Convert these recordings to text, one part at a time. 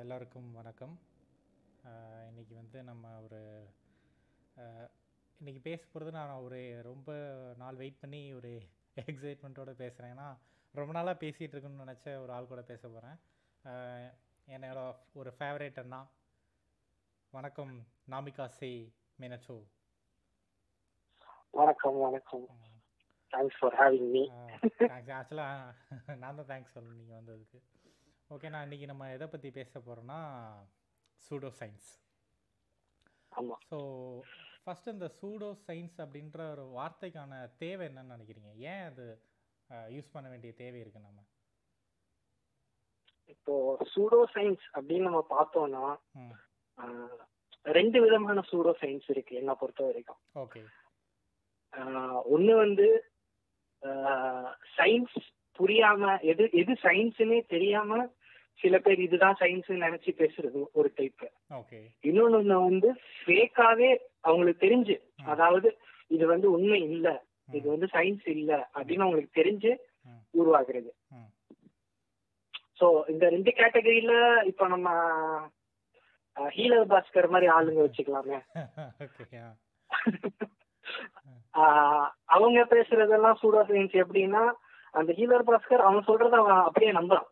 எல்லாருக்கும் வணக்கம். ஆஹ் இன்னைக்கு வந்து நம்ம ஒரு ஆஹ் இன்னைக்கு பேச போகிறது நான் ஒரு ரொம்ப நாள் வெயிட் பண்ணி ஒரு எக்ஸைட்மெண்ட்டோட பேசுகிறேன் ஏன்னா ரொம்ப நாளாக பேசிகிட்டு இருக்குன்னு நினச்ச ஒரு ஆள் கூட பேச போகிறேன் என்னோட ஒரு ஃபேவரேட் அண்ணா வணக்கம் நாமிகா சே மீனச்சோ. வணக்கம் வணக்கம். Thanks for having me thanks ஆக்சுவலாக நான் தான் தேங்க்ஸ் சொல்லணும் நீங்கள் வந்ததுக்கு. ஓகே நான் இன்றைக்கி நம்ம எதை பற்றி பேச போகிறோன்னா சூடோ சயின்ஸ் ஆமா. ஸோ ஃபஸ்ட்டு இந்த சூடோ சயின்ஸ் அப்படின்ற ஒரு வார்த்தைக்கான தேவை என்னன்னு நினைக்கிறீங்க? ஏன் அது யூஸ் பண்ண வேண்டிய தேவை இருக்குது நம்ம? இப்போ சூடோ சயின்ஸ் அப்படின்னு நம்ம பார்த்தோம்னா ரெண்டு விதமான சூடோ சயின்ஸ் இருக்கு என்ன பொறுத்த வரைக்கும். ஓகே ஒண்ணு வந்து சயின்ஸ் புரியாம எது எது சயின்ஸ்னே தெரியாம சில பேர் இதுதான் சயின்ஸ் நினைச்சு பேசுறது ஒரு டைப் இன்னொன்னு வந்து ஃபேக்காவே அவங்களுக்கு தெரிஞ்சு. அதாவது இது வந்து உண்மை இல்ல இது வந்து சயின்ஸ் இல்ல அப்படின்னு அவங்களுக்கு தெரிஞ்சு உருவாகுறது சோ இந்த ரெண்டு கேட்டகரியில இப்ப நம்ம ஹீலர் பாஸ்கர் மாதிரி ஆளுங்க வச்சுக்கலாமே. அவங்க பேசுறதெல்லாம் சூடோ சயின்ஸ் எப்படின்னா அந்த ஹீலர் பாஸ்கர் அவன் சொல்றத அவன் அப்படியே நம்புறான்.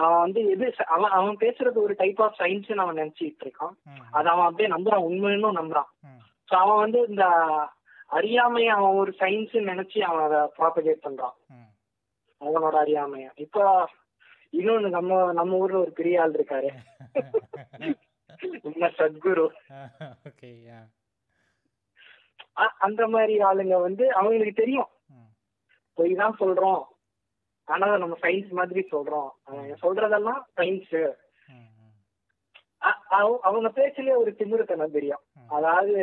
அவன் வந்து எது அவன் அவன் பேசுறது ஒரு டைப் ஆஃப் சயின்ஸ் அவன் நினைச்சிட்டு இருக்கான். அதை அவன் அப்படியே நம்புறான் உண்மைன்னு நம்புறான். சோ அவன் வந்து இந்த அறியாமைய அவன் ஒரு சயின்ஸ் நினைச்சு அவன் அதை ப்ராபகேட் பண்றான். அவனோட அறியாமைய. இப்போ இன்னொன்னு நம்ம நம்ம ஊர்ல ஒரு பெரிய ஆள் இருக்காரு. சத்குரு. அந்த மாதிரி ஆளுங்க வந்து அவங்களுக்கு தெரியும். பொய் தான் சொல்றோம். ஆனா நம்ம சயின்ஸ் மாதிரி சொல்றோம். சொல்றதெல்லாம் சயின்ஸ் அவங்க பேச்சிலே ஒரு திமிருத்தனம் தெரியும். அதாவது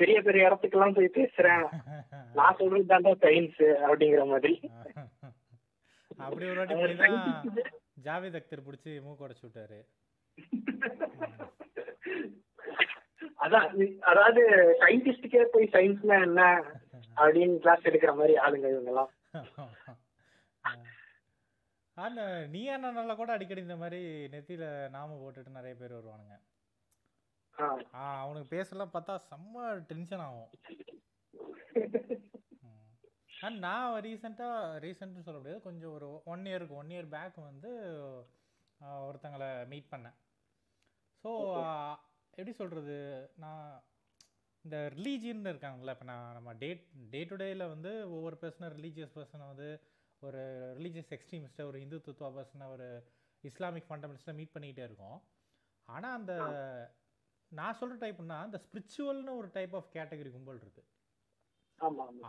பெரிய பெரிய இடத்துக்கெல்லாம் போய் பேசுறேன். நான் சொல்றது தாண்டா சயின்ஸ் அப்படிங்கிற மாதிரி. அப்படி ஒரு வாட்டி. ஜாவேத் அக்தர் பிடிச்சி மூக்கு உடச்சு விட்டாரு. அதான் அதாவது சயின்டிஸ்டுக்கே போய் சயின்ஸ்னா என்ன? அப்படின்னு கிளாஸ் எடுக்கிற மாதிரி ஆளுங்க இவங்க எல்லாம் அந்த நீ அண்ணனால கூட அடிக்கடி இந்த மாதிரி நெத்தியில நாம போட்டுட்டு நிறைய பேர் வருவானுங்க. ஆ. அவனுக்கு பேசலாம் பார்த்தா செம்ம டென்ஷன் ஆகும். அண்ட் நான் ரீசெண்டாக ரீசெண்ட்னு சொல்ல முடியாது. கொஞ்சம் ஒரு ஒன் இயருக்கு ஒன் இயர் பேக் வந்து ஒருத்தங்களை மீட் பண்ணேன். ஸோ எப்படி சொல்கிறது நான் இந்த ரிலீஜியன் இருக்காங்கல்ல இப்போ நான் நம்ம டே டே டு டேயில் வந்து ஒவ்வொரு பர்சனை ரிலீஜியஸ் பர்சனை வந்து ஒரு ரிலீஜியஸ் எக்ஸ்ட்ரீமிஸ்ட்டை ஒரு இந்துத்துவ பர்சனை ஒரு இஸ்லாமிக் ஃபண்டமெண்டலிஸ்ட்டை மீட் பண்ணிக்கிட்டே இருக்கோம். ஆனால் அந்த நான் சொல்கிற டைப்னா அந்த ஸ்பிரிச்சுவல்னு ஒரு டைப் ஆஃப் கேட்டகரி கும்பல் இருக்குது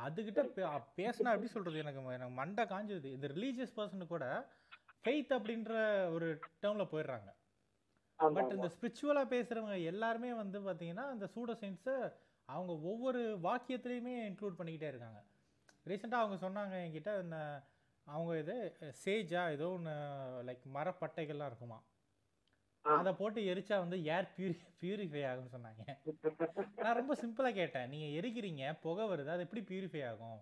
அதுகிட்ட பேசினா எப்படி சொல்கிறது எனக்கு எனக்கு மண்டை காஞ்சது. இந்த ரிலீஜியஸ் பர்சனு கூட ஃபெய்த் அப்படின்ற ஒரு டேர்மில் போயிடுறாங்க. பட் இந்த. ஸ்பிரிச்சுவலாக பேசுகிறவங்க எல்லாருமே வந்து பார்த்தீங்கன்னா இந்த சூடோ சயின்ஸை அவங்க ஒவ்வொரு வாக்கியத்துலேயுமே இன்க்ளூட் பண்ணிக்கிட்டே இருக்காங்க. ரீசெண்டாக அவங்க சொன்னாங்க என்கிட்ட இந்த அவங்க இது சேஜா ஏதோ ஒன்று லைக் மரப்பட்டைகள்லாம் இருக்குமா. அதை போட்டு எரிச்சா வந்து ஏர் பியூரி பியூரிஃபை ஆகும்னு சொன்னாங்க. நான் ரொம்ப சிம்பிளாக கேட்டேன். நீங்கள் எரிக்கிறீங்க புகை வருது அது எப்படி பியூரிஃபை ஆகும்?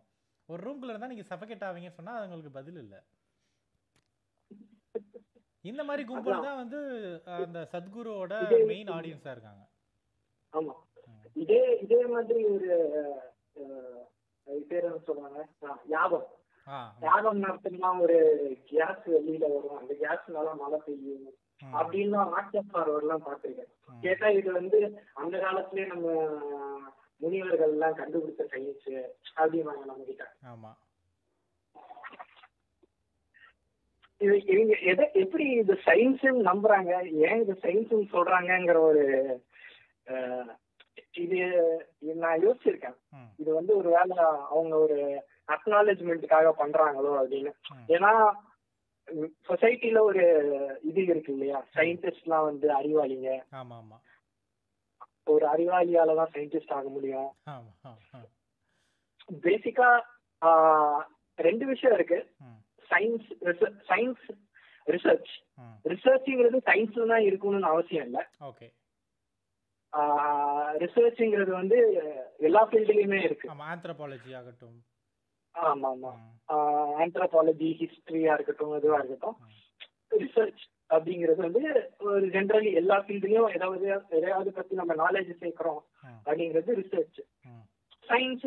ஒரு ரூம்குள்ளே இருந்தால் நீங்கள் சஃபகேட் ஆவீங்கன்னு சொன்னால் அது உங்களுக்கு பதில் இல்லை. இந்த மாதிரி கும்பல் தான் வந்து அந்த சத்குருவோட மெயின் ஆடியன்ஸாக இருக்காங்க. ஆமா. ம். இதே இதே மாதிரி ஒரு பேர் சொல்றாங்க. ஆ, யாகம் நடத்தினா ஒரு கேஸ் வெளியில வரும். அந்த கேஸ்னால மழை பெய்யும். அப்படின்னு வாட்ஸ்அப் எல்லாம் பாத்துருக்கேன். கேட்டா இது வந்து அந்த காலத்திலேயே நம்ம முனிவர்கள் எல்லாம் கண்டுபிடிச்ச சயின்ஸ் அப்படின்னாங்க நம்ம கிட்ட ஆமா. இது இவங்க எதை எப்படி இது சயின்ஸ் நம்புறாங்க? ஏன் இது சயின்ஸ் சொல்றாங்கங்கிற ஒரு இது நான் யோசிச்சிருக்கேன். இது வந்து ஒரு வேலை அவங்க ஒரு அக்னாலேஜ்மெண்ட்டுக்காக பண்றாங்களோ அப்படின்னு. ஏன்னா சொசைட்டில ஒரு இது இருக்கு இல்லையா? சயின்டிஸ்ட்லாம் வந்து அறிவாளிங்க. ஒரு அறிவாளியால தான் சயின்டிஸ்ட் ஆக முடியும். பேசிக்கா ரெண்டு விஷயம் இருக்கு. Science science research. ரிசர்ச்ங்கிறது சயின்ஸ்ல தான் இருக்கணும்னு அவசியம் இல்லை. ஓகே. ரிசர்ச்ங்கிறது வந்து எல்லா ஃபீல்டுலயுமே இருக்கு. ஆமா ஆந்த்ரோபாலஜி ஆகட்டும். ஆமா ஆமா ஆந்த்ரோபாலஜி ஹிஸ்டரியா இருக்கட்டும் இதுவா இருக்கட்டும். ரிசர்ச் அப்படிங்கிறது வந்து ஒரு ஜென்ரலி எல்லா ஃபீல்ட்லயும் ஏதாவது எதையாவது பத்தி நம்ம நாலேஜ் சேர்க்கிறோம். அப்படிங்கிறது ரிசர்ச். சயின்ஸ்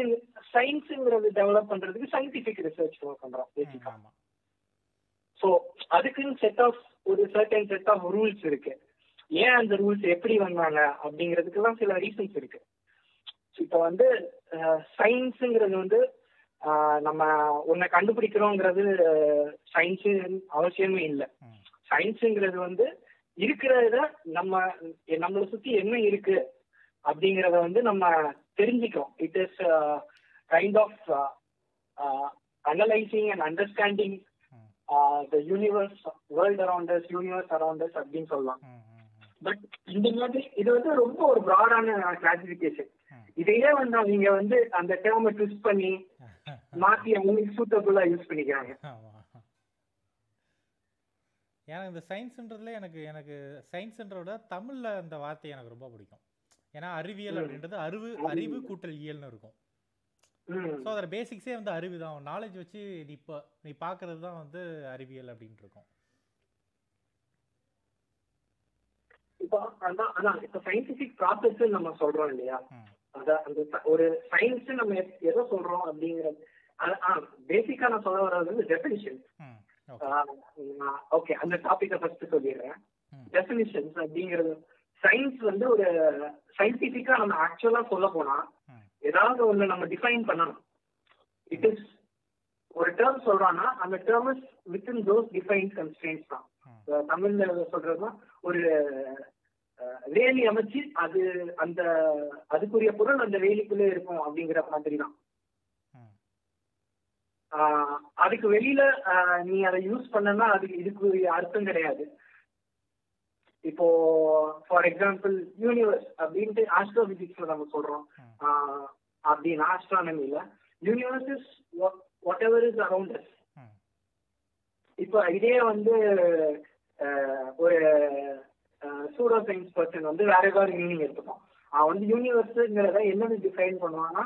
சயின்ஸுங்கிறது டெவலப் பண்றதுக்கு சயின்டிபிக் ரிசர்ச் பண்றோம் பேசிக்கா ஸோ அதுக்குன்னு செட் ஆஃப் ஒரு சர்டன் செட் ஆஃப் ரூல்ஸ் இருக்கு. ஏன் அந்த ரூல்ஸ் எப்படி வந்தாங்க அப்படிங்கிறதுக்கெல்லாம் சில ரீசன்ஸ் இருக்கு. இப்போ வந்து சயின்ஸுங்கிறது வந்து நம்ம ஒன்றை கண்டுபிடிக்கிறோங்கிறது சயின்ஸு அவசியமே இல்லை. சயின்ஸுங்கிறது வந்து இருக்கிறத நம்ம நம்மளை சுத்தி என்ன இருக்கு அப்படிங்கிறத வந்து நம்ம தெரிஞ்சுக்கிறோம் it is kind of analysing and understanding. The universe world around us universe around us அப்படின்னு சொல்லலாம் பட் இந்த மாதிரி இது வந்து ரொம்ப ஒரு ப்ராடான கிளாசிபிகேஷன். இதையே வந்து அவங்க வந்து அந்த டேர்மை ட்விஸ்ட் பண்ணி மாத்தி அவங்களுக்கு சூட்டபுல்லா யூஸ் பண்ணிக்கிறாங்க. எனக்கு இந்த சயின்ஸ்ன்றதுல எனக்கு எனக்கு சயின்ஸ்ன்றத தமிழ்ல இந்த வார்த்தை எனக்கு ரொம்ப பிடிக்கும். ஏன்னா அறிவியல். அப்படின்றது அறிவு அறிவு. கூட்டல் இயல்னு இருக்கும். ஸோ அதில் பேசிக்ஸே வந்து அறிவு தான். நாலேஜ் வச்சு நீ இப்போ நீ பார்க்கறது தான் வந்து அறிவியல் அப்படின்ட்டு இருக்கும். இப்போ அதான் அதான் இப்போ சயின்டிபிக் ப்ராசஸ் நம்ம சொல்றோம் இல்லையா? அதான் அந்த ஒரு சயின்ஸ் நம்ம எதை சொல்றோம் அப்படிங்கிறது பேசிக்கா நான் சொல்ல வர்றது வந்து டெஃபினிஷன் ம் ஓகே அந்த டாபிக்கை ஃபர்ஸ்ட் சொல்லிடுறேன். ம். டெஃபினிஷன்ஸ் அப்படிங்கிறது சயின்ஸ் வந்து ஒரு சயின்டிபிக்கா நம்ம ஆக்சுவலா சொல்ல போனா ஏதாவது ஒண்ணு நம்ம டிஃபைன் பண்ணணும். இட் இஸ் ஒரு டேர்ம் சொல்றோம்னா அந்த term is within those define constants தான். தமிழ்ல சொல்றதுன்னா ஒரு வேலி அமைச்சு அது அந்த அதுக்குரிய பொருள் அந்த வேலிக்குள்ளே இருக்கும் அப்படிங்கிற மாதிரி தான் அதுக்கு வெளியில நீ அதை யூஸ் பண்ணனா அதுக்கு இதுக்கு அர்த்தம் கிடையாது. இப்போ ஃபார் எக்ஸாம்பிள் யூனிவர்ஸ் அப்படின்ட்டு ஆஸ்ட்ரோபிசிக்ஸ்ல நம்ம சொல்றோம். அப்படின்னு ஆஸ்ட்ரானமில universe is whatever is around us இப்போ இதே வந்து ஒரு சூடோ சயின்ஸ் பர்சன் வந்து வேற ஏதாவது மீனிங் எடுத்துப்போம் அவன் வந்து யூனிவர்ஸுங்கிறத என்னன்னு டிஃபைன் பண்ணுவான்னா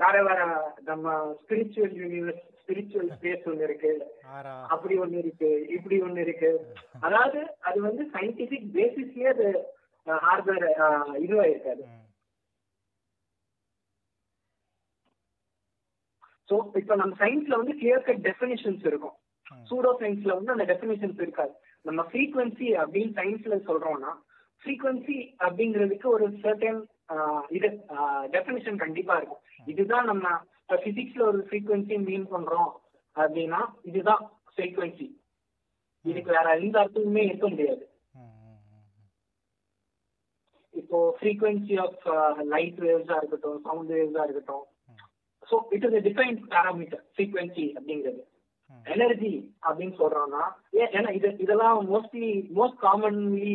வேற வேற நம்ம ஸ்பிரிச்சுவல் யூனிவர்ஸ் ஸ்பிரிச்சுவல் ஸ்பேஸ் ஒன்று இருக்கு. அப்படி ஒண்ணு இருக்கு இப்படி ஒண்ணு இருக்கு. அதாவது அது வந்து சயின்டிபிக் பேசிஸ்லயே அது ஹார்பர் இதுவா இருக்காது ம். ஸோ இப்போ நம்ம சயின்ஸ்ல வந்து கிளியர் கட் டெஃபினிஷன்ஸ் இருக்கும். சூடோ சயின்ஸ்ல வந்து அந்த டெஃபினிஷன்ஸ் இருக்காது. நம்ம ஃப்ரீக்வன்சி அப்படின்னு சயின்ஸ்ல சொல்றோம்னா ஃப்ரீக்வன்சி அப்படிங்கிறதுக்கு ஒரு சர்டன் இது டெஃபினிஷன் கண்டிப்பா இருக்கும். இதுதான் நம்ம பிசிக்ஸ்ல ஒரு ஃப்ரீக்வன்சி மீன் பண்றோம் அப்படின்னா இதுதான் ஃப்ரீக்வன்சி இதுக்கு வேற எந்த அர்த்தமுமே இருக்க முடியாது. இப்போ ஃப்ரீக்வன்சி ஆஃப் லைட் வேவ்ஸா இருக்கட்டும் சவுண்ட் வேவ்ஸா இருக்கட்டும். So it is defined parameter frequency அப்படிங்கிறது. எனர்ஜி அப்படின்னு சொல்றோம்னா ஏ- ஏன்னா இது இதெல்லாம் mostly most commonly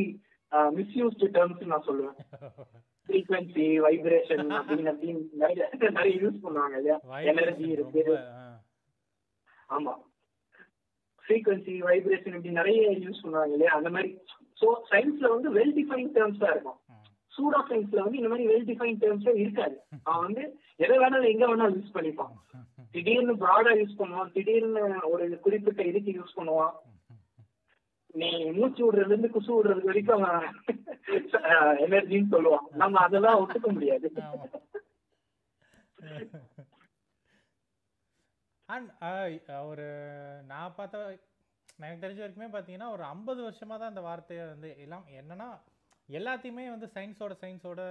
misused terms நான் சொல்லுவேன். ஃப்ரீக்வன்சி வைப்ரேஷன் அப்படின்னு அப்படின்னு நிறைய நிறைய யூஸ் பண்ணுவாங்க இல்லையா? எனர்ஜி இருக்கு. ஆமா. ஃப்ரீக்வன்சி வைப்ரேஷன் இப்படி நிறைய யூஸ் பண்ணுவாங்க இல்லையா? அந்த மாதிரி. ஸோ சயின்ஸ்ல வந்து வெல் டிஃபைன் டேர்ம்ஸ் தான் இருக்கும். சூடோ சயின்ஸ்ல வந்து இந்த மாதிரி வெல் டிஃபைன் டேர்ம்ஸே இருக்காது. அவன் வந்து எதை வேணாலும் எங்க வேணாலும் யூஸ் பண்ணிப்பான். திடீர்னு ப்ராடா யூஸ் பண்ணுவான். திடீர்னு ஒரு குறிப்பிட்ட இதுக்கு யூஸ் பண்ணுவான்? நீ மூச்சு விடுறதுல இருந்து குசு விடுறது வரைக்கும் அவன் எனர்ஜின்னு சொல்லுவான். நம்ம அதெல்லாம் ஒத்துக்க முடியாது. ஆமா. ஒரு நான் பார்த்த எனக்கு தெரிஞ்ச வரைக்குமே பார்த்தீங்கன்னா ஒரு ஐம்பது வருஷமா தான் அந்த வார்த்தையை வந்து எல்லாம் என்னன்னா எல்லாத்தையுமே வந்து சயின்ஸோட சயின்ஸோட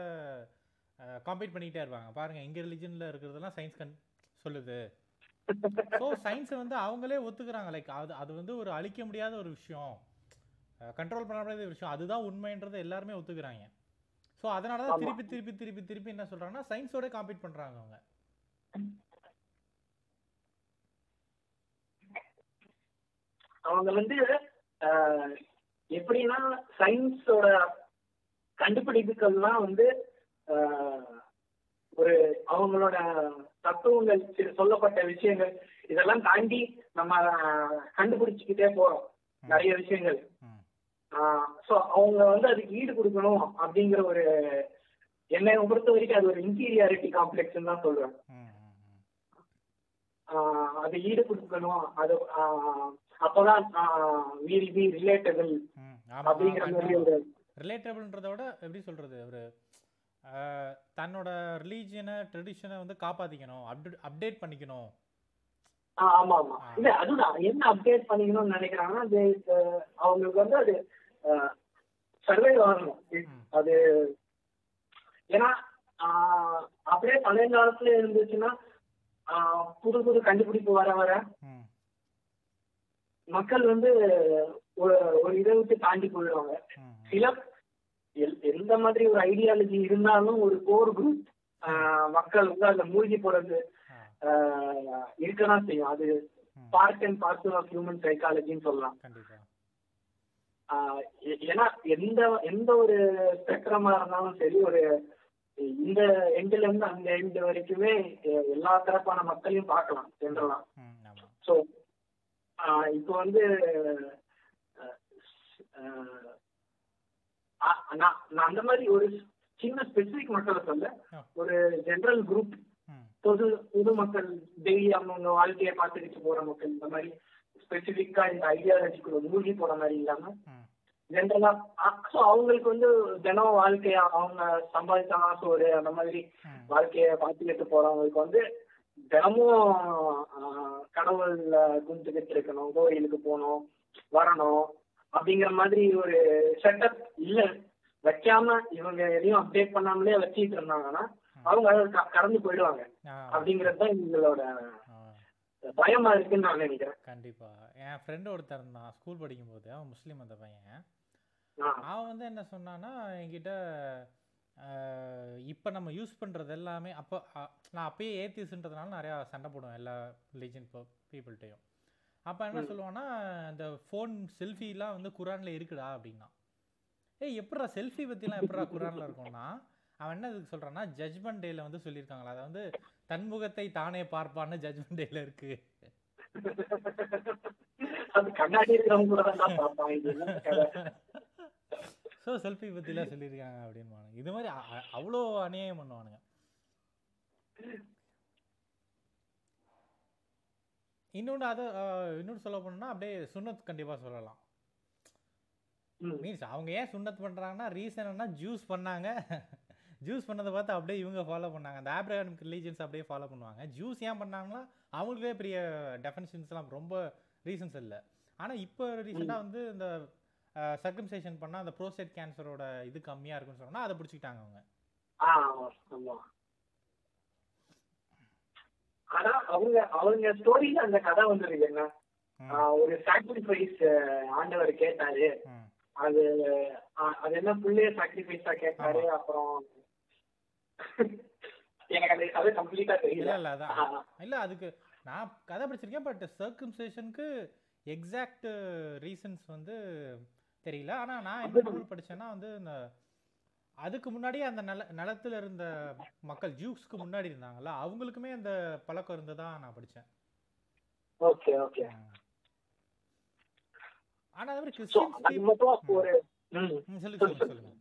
காம்பீட் பண்ணிக்கிட்டே இருப்பாங்க. பாருங்க எங்க ரிலிஜனில் இருக்கிறதெல்லாம் சயின்ஸ் கண் சொல்லுது. ஸோ சயின்ஸை வந்து அவங்களே ஒத்துக்கிறாங்க. லைக் அது அது வந்து ஒரு அழிக்க முடியாத ஒரு விஷயம். கண்ட்ரோல் பண்ண முடியாத ஒரு விஷயம். அதுதான் உண்மைன்றதை எல்லாருமே ஒத்துக்கிறாங்க. ஸோ அதனால தான். திருப்பி திருப்பி திருப்பி திருப்பி என்ன சொல்றாங்கன்னா சயின்ஸோட காம்பீட் பண்றாங்க அவங்க. அவங்க வந்து எப்படின்னா சயின்ஸோட கண்டுபிடிப்புகள்லாம் வந்து ஒரு அவங்களோட தத்துவங்கள் சில சொல்லப்பட்ட விஷயங்கள் இதெல்லாம் தாண்டி நம்ம கண்டுபிடிச்சுக்கிட்டே போறோம். நிறைய விஷயங்கள். ஸோ அவங்க வந்து அதுக்கு ஈடு கொடுக்கணும் அப்படிங்கிற ஒரு என்னை பொறுத்த வரைக்கும் அது ஒரு இன்டீரியாரிட்டி காம்ப்ளெக்ஸ் தான் சொல்றேன். அதை ஈடு கொடுக்கணும். அது அப்பதான் வீல் பி ரிலேட்டபிள் அப்படிங்கிற மாதிரி ஒரு ரிலேட்டபிள்ன்றத விட எப்படி சொல்றது? ஒரு தன்னோட ரிலீஜியனை ட்ரெடிஷனை வந்து காப்பாத்திக்கணும். அப்டேட் அப்டேட் பண்ணிக்கணும். ஆமா ஆமா. இல்ல அதுதான். என்ன அப்டேட் பண்ணிக்கணும்னு நினைக்கிறாங்கன்னா அது அவங்களுக்கு வந்து அது சர்வே ஆகணும். அது ஏன்னா அப்படியே பழைய காலத்துல இருந்துச்சுன்னா புது புது கண்டுபிடிப்பு வர வர மக்கள் வந்து ஒரு ஒரு இதை விட்டு தாண்டி போயிடுவாங்க. சில எந்த மாதிரி ஒரு ஐடியாலஜி இருந்தாலும் ஒரு கோர் குரூப் மக்கள் வந்து அதுல மூழ்கி போறது இருக்கதான் செய்யும். அது part and parcel of human சைக்காலஜின்னு சொல்லலாம். ஏன்னா எந்த எந்த ஒரு ஸ்பெக்ட்ரமா இருந்தாலும் சரி ஒரு இந்த எண்ட்ல இருந்து அந்த எண்ட் வரைக்குமே எல்லா தரப்பான மக்களையும் பார்க்கலாம் ஜென்ரலா ஸோ இப்போ வந்து நான் அந்த மாதிரி ஒரு சின்ன ஸ்பெசிபிக் மக்களை சொல்ல. ஒரு ஜெனரல் குரூப் பொது பொது மக்கள் டெய்லி அவங்கவுங்க வாழ்க்கையை பார்த்துக்கிட்டு போற மக்கள் இந்த மாதிரி ஸ்பெசிபிக்கா இந்த ஐடியாலஜிக்குள்ள மூழ்கி போற மாதிரி இல்லாம ஜென்ரலா ஸோ அவங்களுக்கு வந்து தினம் வாழ்க்கைய அவங்க சம்பாதிச்சாங்க சோறு அந்த மாதிரி வாழ்க்கைய பார்த்துக்கிட்டு போறவங்களுக்கு வந்து தினமும் கடவுள்ல கும்பிட்டுக்கிட்டு இருக்கணும் கோயிலுக்கு போகணும் வரணும். அப்படிங்கிற மாதிரி ஒரு செட்டப் இல்ல. வைக்காம இவங்க எதையும் அப்டேட் பண்ணாமலே வச்சுட்டு இருந்தாங்கன்னா அவங்க அதை கடந்து போயிடுவாங்க. அப்படிங்கிறது தான் எங்களோட பயமா இருக்குன்னு நான் நினைக்கிறேன். கண்டிப்பா. என் ஃப்ரெண்டு ஒருத்தர் இருந்தான் ஸ்கூல் படிக்கும்போது. அவன் முஸ்லீம் அந்த பையன். அவன் வந்து என்ன சொன்னான்னா என்கிட்ட இப்போ நம்ம யூஸ் பண்ணுறது எல்லாமே அப்போ நான் அப்பயே ஏத்திஸ்ன்றதுனால நிறையா சண்டை போடுவேன் எல்லா ரிலீஜன் பீப்புள்கிட்டையும் அப்போ என்ன. சொல்லுவான்னா இந்த ஃபோன் செல்ஃபிலாம் வந்து குரானில் இருக்குடா அப்படின்னா. ஏய் எப்படா செல்ஃபி பற்றிலாம் எப்படா குரானில் இருக்கும்னா அவன் என்ன இதுக்கு சொல்கிறான்னா ஜட்ஜ்மெண்ட் டேல வந்து சொல்லியிருக்காங்களா? அதை வந்து தன்முகத்தை தானே பார்ப்பான்னு ஜட்ஜ்மெண்ட் டேல இருக்கு? ஸோ செல்ஃபி பற்றிலாம் சொல்லியிருக்காங்க அப்படின்னு இது மாதிரி அவ்வளோ அநியாயம் பண்ணுவானுங்க. இன்னொன்று அதை இன்னொன்று சொல்ல போனோம்னா அப்படியே சுன்னத் கண்டிப்பாக சொல்லலாம். மீன்ஸ் அவங்க ஏன் சுன்னத் பண்ணுறாங்கன்னா ரீசன் என்ன ஜூஸ் பண்ணாங்க. ஜூஸ் பண்ணதை பார்த்து அப்படியே இவங்க ஃபாலோ பண்ணாங்க. அந்த ஆப்ரஹாமிக் ரிலீஜன்ஸ் அப்படியே ஃபாலோ பண்ணுவாங்க. ஜூஸ் ஏன் பண்ணாங்கன்னா அவங்களுக்கே பெரிய டெஃபனிஷன்ஸ்லாம் ரொம்ப ரீசன்ஸ் இல்லை. ஆனால் இப்போ ரீசெண்டாக வந்து இந்த சர்க்கம்சேஷன் பண்ணால் அந்த ப்ரோஸ்டேட் கேன்சரோட இது கம்மியாக இருக்குன்னு சொன்னா அதை பிடிச்சிக்கிட்டாங்க அவங்க. ஆனா அவங்க அவங்க ஸ்டோரியில அந்த கதை வந்துருக்கு என்ன ஒரு சாக்ரிஃபைஸ் ஆண்டவர் கேட்டாரு. அது அது என்ன புள்ளைய சாக்ரிஃபைஸா கேட்டாரு? அப்புறம் எனக்கு அந்த கதை கம்ப்ளீட்டா தெரியல. இல்ல அதான். இல்ல அதுக்கு நான் கதை படிச்சிருக்கேன் பட் சர்க்கம்சேஷனுக்கு எக்ஸாக்ட் ரீசன்ஸ் வந்து தெரியல. ஆனா நான் என்ன படிச்சேன்னா வந்து இந்த அதுக்கு முன்னாடியே அந்த நில நிலத்துல இருந்த மக்கள் ஜூஸ்க்கு முன்னாடி இருந்தாங்கல்ல அவங்களுக்குமே அந்த பழக்கம் இருந்ததா நான் படிச்சேன். Okay okay. ஆனா அதே மாதிரி கிறிஸ்டியன்ஸ் ஒரு சொல்லுங்க சொல்லுங்க.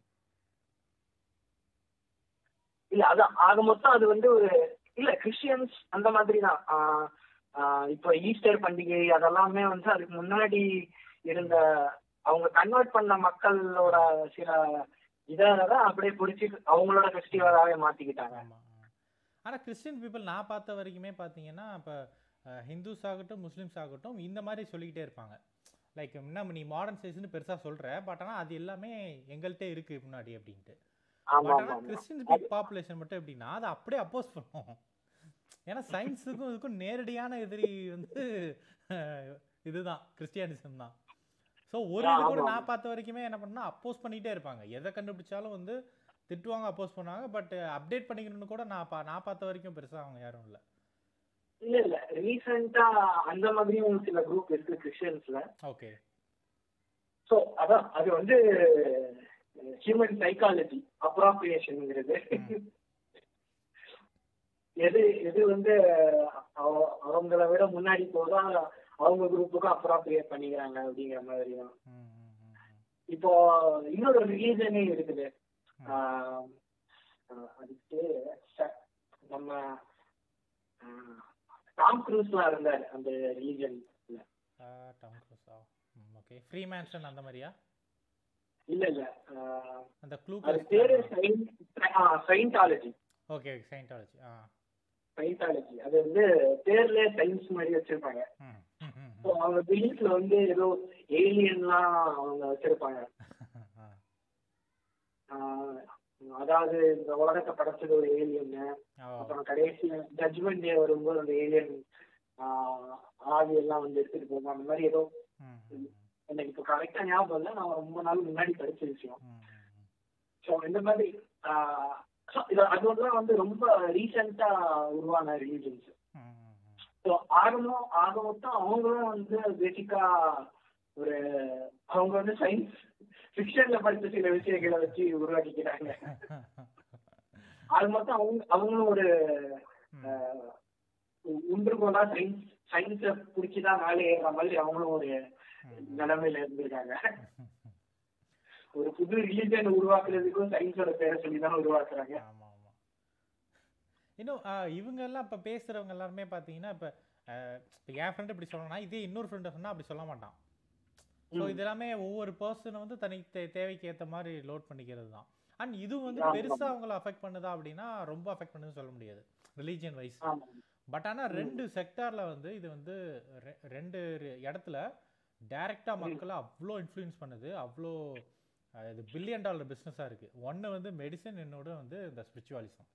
இல்ல அதான் ஆக மொத்தம் அது வந்து ஒரு இல்ல கிறிஸ்டியன்ஸ் அந்த மாதிரி தான். இப்போ ஈஸ்டர் பண்டிகை அதெல்லாமே வந்து அதுக்கு முன்னாடி இருந்த அவங்க கன்வெர்ட் பண்ண மக்களோட சில இதான் அப்படியே பிடிச்சி அவங்களோட ஃபெஸ்டிவலாவே மாத்திக்கிட்டாங்க. ஆனா கிறிஸ்டியன் பீப்புள் நான் பார்த்த வரைக்குமே பார்த்தீங்கன்னா இப்போ ஹிந்துஸ் ஆகட்டும் முஸ்லிம்ஸ் ஆகட்டும் இந்த மாதிரி சொல்லிக்கிட்டே இருப்பாங்க. லைக் என்ன நீ மாடர்ன் சைஸ்னு பெருசா சொல்ற பட் ஆனா அது எல்லாமே எங்கள்கிட்ட இருக்கு முன்னாடி அப்படின்ட்டு. பட் ஆமா ஆனா ஆமா கிறிஸ்டியன் பாப்புலேஷன் மட்டும் எப்படின்னா அதை அப்படியே அப்போஸ் பண்ணும். ஏன்னா சயின்ஸுக்கும் இதுக்கும் நேரடியான எதிரி வந்து இதுதான் கிறிஸ்டியானிசம் தான். ஸோ ஒரு இது கூட. நான் பார்த்த வரைக்குமே என்ன பண்ணா அப்போஸ் பண்ணிட்டே இருப்பாங்க. எதை கண்டுபிடிச்சாலும் வந்து திட்டுவாங்க அப்போஸ் பண்ணுவாங்க. பட் அப்டேட் பண்ணிக்கணும்னு கூட நான் பா நான் பார்த்த வரைக்கும் பெருசா அவங்க யாரும் இல்லை. இல்ல இல்ல. ரீசெண்டா அந்த மாதிரியும் சில குரூப் இருக்கு கிறிஸ்டியன்ஸ்ல ஓகே. சோ அதான். அது வந்து ஹியூமன் சைக்காலஜி அப்ராப்ரியேஷன்ங்கிறது எது எது வந்து அவ- அவங்கள விட முன்னாடி போதா அவங்க குரூப்புக்கும் அப்ராப்ரியேட் பண்ணிக்கிறாங்க அப்படிங்கிற மாதிரி தான். இப்போ இன்னொரு ரிலீஜனே இருக்குது. அதுக்கு நம்ம டாம் க்ரூஸ்லாம் இருந்தாரு அந்த ரிலீஜன் டாம் க்ரூஸா ஓகே ஃப்ரீ மேன்ஷன் அந்த மாதிரியா? இல்ல இல்ல. அந்த க்ளூ அது பேரு சயின்டாலஜி ஓகே சயின்டாலஜி ஆ சயின்டாலஜி அது வந்து பேர்ல சயின்ஸ் மாதிரி வச்சிருப்பாங்க. ம் அவங்க பிலீஃப்ல வந்து ஏதோ ஏலியன்லாம் அவங்க வச்சிருப்பாங்க. அதாவது இந்த உலகத்தை படைச்சது ஒரு ஏலியன் அப்புறம் கடைசியில ஜட்ஜ்மெண்ட் டே வரும்போது அந்த ஏலியன் ஆவி எல்லாம் வந்து எடுத்துட்டு போகும். அந்த மாதிரி ஏதோ எனக்கு இப்போ கரெக்டா ஞாபகம் இல்லை நான் ரொம்ப நாள் முன்னாடி படிச்ச விஷயம். ஸோ இந்த மாதிரி இது அதுவெல்லாம் வந்து ரொம்ப ரீசெண்டா உருவான ரிலீஜன்ஸ். ஸோ ஆகமும் ஆக மொத்தம் அவங்களும் வந்து பேசிக்கா ஒரு அவங்க வந்து சயின்ஸ் ஃபிக்ஷன்ல படிச்ச சில விஷயங்களை வச்சு உருவாக்கிக்கிறாங்க. அது மொத்தம் அவங்க அவங்களும் ஒரு உண்டுகோலா சயின்ஸ் சயின்ஸை பிடிச்சிதான் மேலே ஏறுற மாதிரி அவங்களும் ஒரு. நிலைமையில இருந்திருக்காங்க. ஒரு புது ரிலீஜன் உருவாக்குறதுக்கும் சயின்ஸோட பேரை சொல்லி தான் உருவாக்குறாங்க இன்னும் ஆ, இவங்க எல்லாம் இப்ப பேசுறவங்க எல்லாருமே பாத்தீங்கன்னா இப்ப இப்ப என் ஃப்ரெண்ட் இப்படி சொல்லணும்னா இதே இன்னொரு ஃப்ரெண்ட் சொன்னா அப்படி சொல்ல மாட்டான். ஸோ. இது எல்லாமே ஒவ்வொரு பர்சனை வந்து தனி தே- தேவைக்கு ஏத்த மாதிரி லோட் பண்ணிக்கிறது தான். அண்ட் இது வந்து ஆமா. பெருசா அவங்கள அஃபெக்ட் பண்ணுதா அப்படின்னா ரொம்ப அஃபெக்ட் பண்ணுதுன்னு சொல்ல முடியாது. ரிலீஜியன் வைஸ் பட் ஆனா ரெண்டு செக்டார்ல வந்து இது வந்து ரெண்டு இடத்துல டைரக்டா மக்களை அவ்வளோ இன்ஃப்ளூயன்ஸ் பண்ணுது. அவ்வளோ இது பில்லியன் டாலர் பிஸ்னஸாக இருக்கு. ஒன்று வந்து மெடிசன் என்னோட வந்து இந்த ஸ்பிரிச்சுவாலிசம்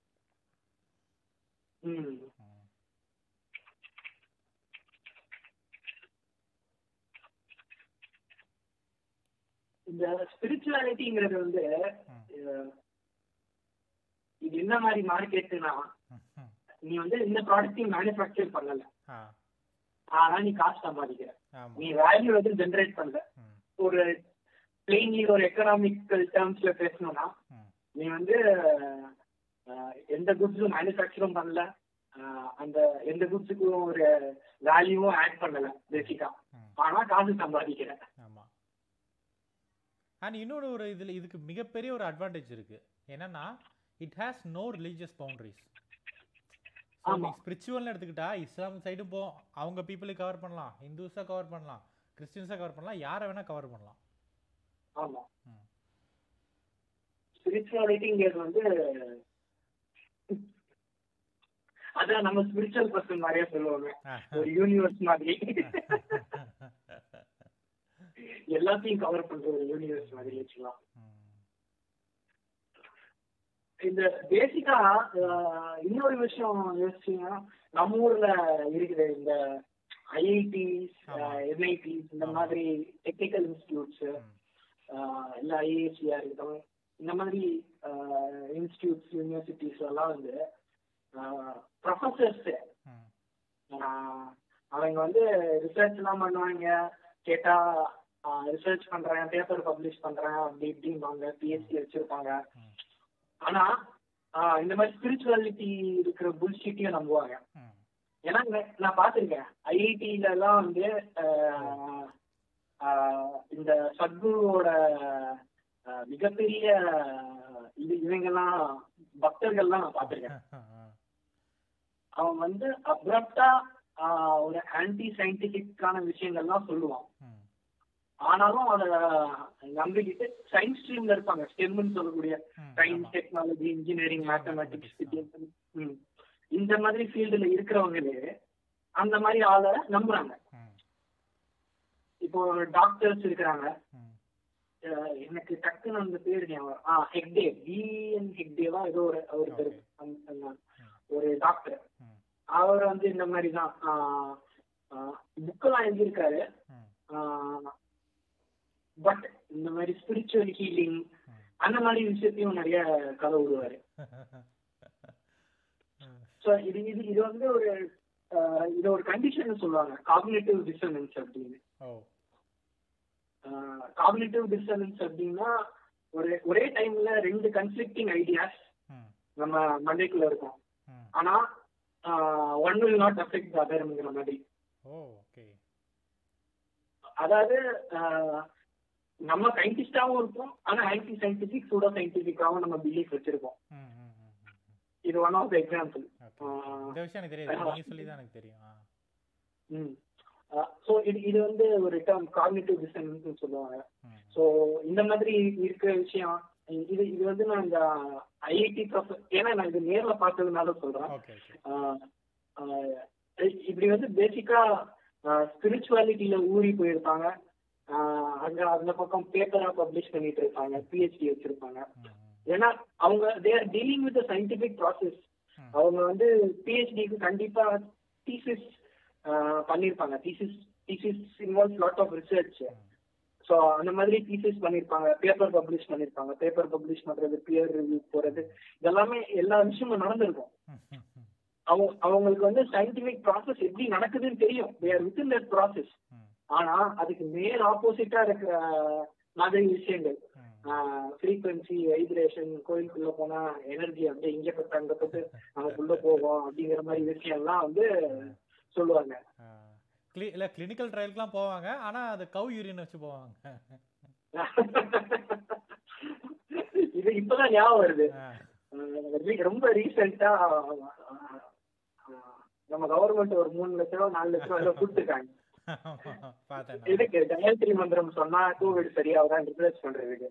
இந்த ஸ்பிரிச்சுவாலிட்டிங்கிறது வந்து இது என்ன மாதிரி மார்க்கெட்டுனா நீ வந்து இந்த ப்ராடக்ட்டையும் மேனுஃபேக்சர் பண்ணல. ஆனா நீ காசு சம்பாதிக்கிற. நீ வேல்யூ எதுவும் ஜென்ரேட் பண்ணல. ஒரு பிளெயின்லி ஒரு எக்கனாமிக்கல் டேர்ம்ஸ்ல பேசணும்னா நீ வந்து எந்த குட்ஸும் மேனுஃபேக்சரும் பண்ணல. அந்த எந்த குட்ஸுக்கும் ஒரு வேல்யூவும் ஆட் பண்ணல பேசிக்கா. ஆனா காசு சம்பாதிக்கிற ஆமா. அண்ட் இன்னொரு ஒரு இதுல இதுக்கு மிகப்பெரிய ஒரு அட்வான்டேஜ் இருக்கு. என்னன்னா it has no religious boundaries. ஸ்பிரிச்சுவல்னு எடுத்துக்கிட்டா இஸ்லாம் சைடும் போ அவங்க பீப்புளை கவர் பண்ணலாம். ஹிந்துஸை கவர் பண்ணலாம். கிறிஸ்டின்ஸை கவர் பண்ணலாம். யாரை வேணா கவர் பண்ணலாம். ஆமா. ம். ஸ்பிரிச்சுவாலிட்டிங்கிறது வந்து அதான் நம்ம ஸ்பிரிச்சுவல் பர்சன் மாதிரியே சொல்லுவாங்க. ஒரு யூனிவர்ஸ் மாதிரி. எல்லாத்தையும் கவர் பண்ற ஒரு யூனிவர்ஸ் மாதிரி வச்சுக்கலாம். இந்த பேசிக்கா இன்னொரு விஷயம் யோசிச்சீங்கன்னா நம்ம ஊர்ல இருக்குது இந்த ஐஐடிஸ் ஆமா. என்ஐடிஸ் இந்த. மாதிரி டெக்னிக்கல் இன்ஸ்டிடியூட்ஸ் ம், இல்ல ஐஏஎஸ்சியா இருக்கட்டும் இந்த மாதிரி இன்ஸ்டிடியூட்ஸ் யூனிவர்சிட்டிஸ் எல்லாம் வந்து ப்ரொஃபசர்ஸ் அவங்க வந்து ரிசர்ச் எல்லாம் பண்ணுவாங்க. கேட்டா ரிசர்ச் பண்றேன் பேப்பர் பப்ளிஷ் பண்றேன் அப்படி இப்படிம்பாங்க. பிஎஸ்சி வச்சிருப்பாங்க. ஆனா இந்த மாதிரி ஸ்பிரிச்சுவாலிட்டி இருக்கிற புல்ஷீட்டையும் நம்புவாங்க. ஏன்னா நான் பார்த்திருக்கேன். ஐஐடில எல்லாம் வந்து இந்த சத்குருவோட மிகப்பெரிய இது இவங்கெல்லாம் பக்தர்கள்லாம் நான் பார்த்திருக்கேன். அவன் வந்து அப்ரப்டா ஒரு ஆன்டி சயின்டிபிக்கான விஷயங்கள்லாம் சொல்லுவான் ஆனாலும் அதை நம்பிக்கிட்டு சயின்ஸ் ஸ்ட்ரீம்ல இருப்பாங்க. ஸ்டெம்னு சொல்லக்கூடிய science. Technology engineering mathematics Mathematics, இந்த மாதிரி ஃபீல்டுல இருக்கிறவங்களே அந்த மாதிரி ஆளை நம்புறாங்க. இப்போ டாக்டர்ஸ் இருக்கிறாங்க. எனக்கு டக்குன்னு அந்த பேர் ஞாபகம் ஆ ஹெக்டே. பிஎன் ஹெக்டேவா ஏதோ ஒரு ஒருத்தர் ஒரு டாக்டர். அவர் வந்து இந்த மாதிரி தான். புக்கெல்லாம் எழுதியிருக்காரு. பட் இந்த மாதிரி ஸ்பிரிச்சுவல் ஹீலிங். அந்த மாதிரி விஷயத்தையும் நிறைய கதை விடுவாரு. ஸோ இது இது இது வந்து ஒரு இது ஒரு கண்டிஷன் சொல்லுவாங்க. காக்னேட்டிவ் டிசனன்ஸ் அப்படின்னு. காக்னேட்டிவ் டிசனன்ஸ் அப்படின்னா ஒரு ஒரே டைம்ல ரெண்டு கன்ஃபிளிக்டிங் ஐடியாஸ் நம்ம மண்டைக்குள்ள இருக்கும். ஆனா ஒன் வில் நாட் அஃபெக்ட் அதர்ங்கிற மாதிரி. அதாவது நம்ம சயின்டிஸ்டாவும் இருப்போம் ஆனா ஆன்டி சயின்டிபிக் சூடோ சயின்டிபிக்காவும் நம்ம பிலீஃப் வச்சிருக்கோம். இது ஒன் ஆஃப் எக்ஸாம்பிள் இந்த விஷயம் எனக்கு தெரியாது. நீங்க சொல்லி தான் எனக்கு தெரியும். ஸோ இது இது வந்து ஒரு டேர்ம் காக்னிட்டிவ் டிசைன்னு சொல்லுவாங்க. ஸோ இந்த மாதிரி இருக்கிற விஷயம் இது இது வந்து நான் இந்த ஐஐடி ப்ரொஃப ஏன்னா நான் இது நேர்ல பார்த்ததுனால சொல்றேன் இப்படி வந்து பேசிக்கா ஸ்பிரிச்சுவாலிட்டியில ஊறி போயிருப்பாங்க அங்க அந்த பக்கம் பேப்பரா பப்ளிஷ் பண்ணிட்டு இருப்பாங்க பிஹெச்டி வச்சிருப்பாங்க. ஏன்னா அவங்க they're dealing with scientific process. அவங்க வந்து பிஹெச்டிக்கு கண்டிப்பா தீசிஸ் பண்ணிருப்பாங்க. Thesis thesis involve lot of research so அந்த மாதிரி தீசிஸ் பண்ணிருப்பாங்க பேப்பர் பப்ளிஷ் பண்ணிருப்பாங்க. பேப்பர் பப்ளிஷ் பண்றது பியர் ரிவ்யூ போறது இதெல்லாமே எல்லா விஷயமும் நடந்திருக்கும். அவங்க அவங்களுக்கு வந்து சயின்டிபிக் ப்ராசஸ் எப்படி நடக்குதுன்னு தெரியும். They're within that process ஆனா அதுக்கு நேர் ஆப்போசிட்டா இருக்கிற மாதிரி விஷயங்கள். ஃப்ரீக்வன்சி வைப்ரேஷன் கோயிலுக்குள்ள போனா எனர்ஜி அப்படியே இங்க பட்டு அங்க பட்டு நமக்குள்ள போகும் அப்படிங்கிற மாதிரி விஷயம்லாம் வந்து சொல்லுவாங்க. இல்ல கிளினிக்கல் ட்ரையலுக்குலாம் போவாங்க. ஆனா அது கவ் யூரின் வச்சு போவாங்க. இது இப்பதான் ஞாபகம் வருது. ரொம்ப ரீசெண்டா நம்ம கவர்மெண்ட் ஒரு மூணு லட்ச ரூபா நாலு லட்ச ரூபா கொடுத்துருக்காங்க. இதுக்கு காயத்ரி மந்திரம் சொன்னா கோவிட் சரியாவதான் ரிசர்ச் பண்றதுக்கு.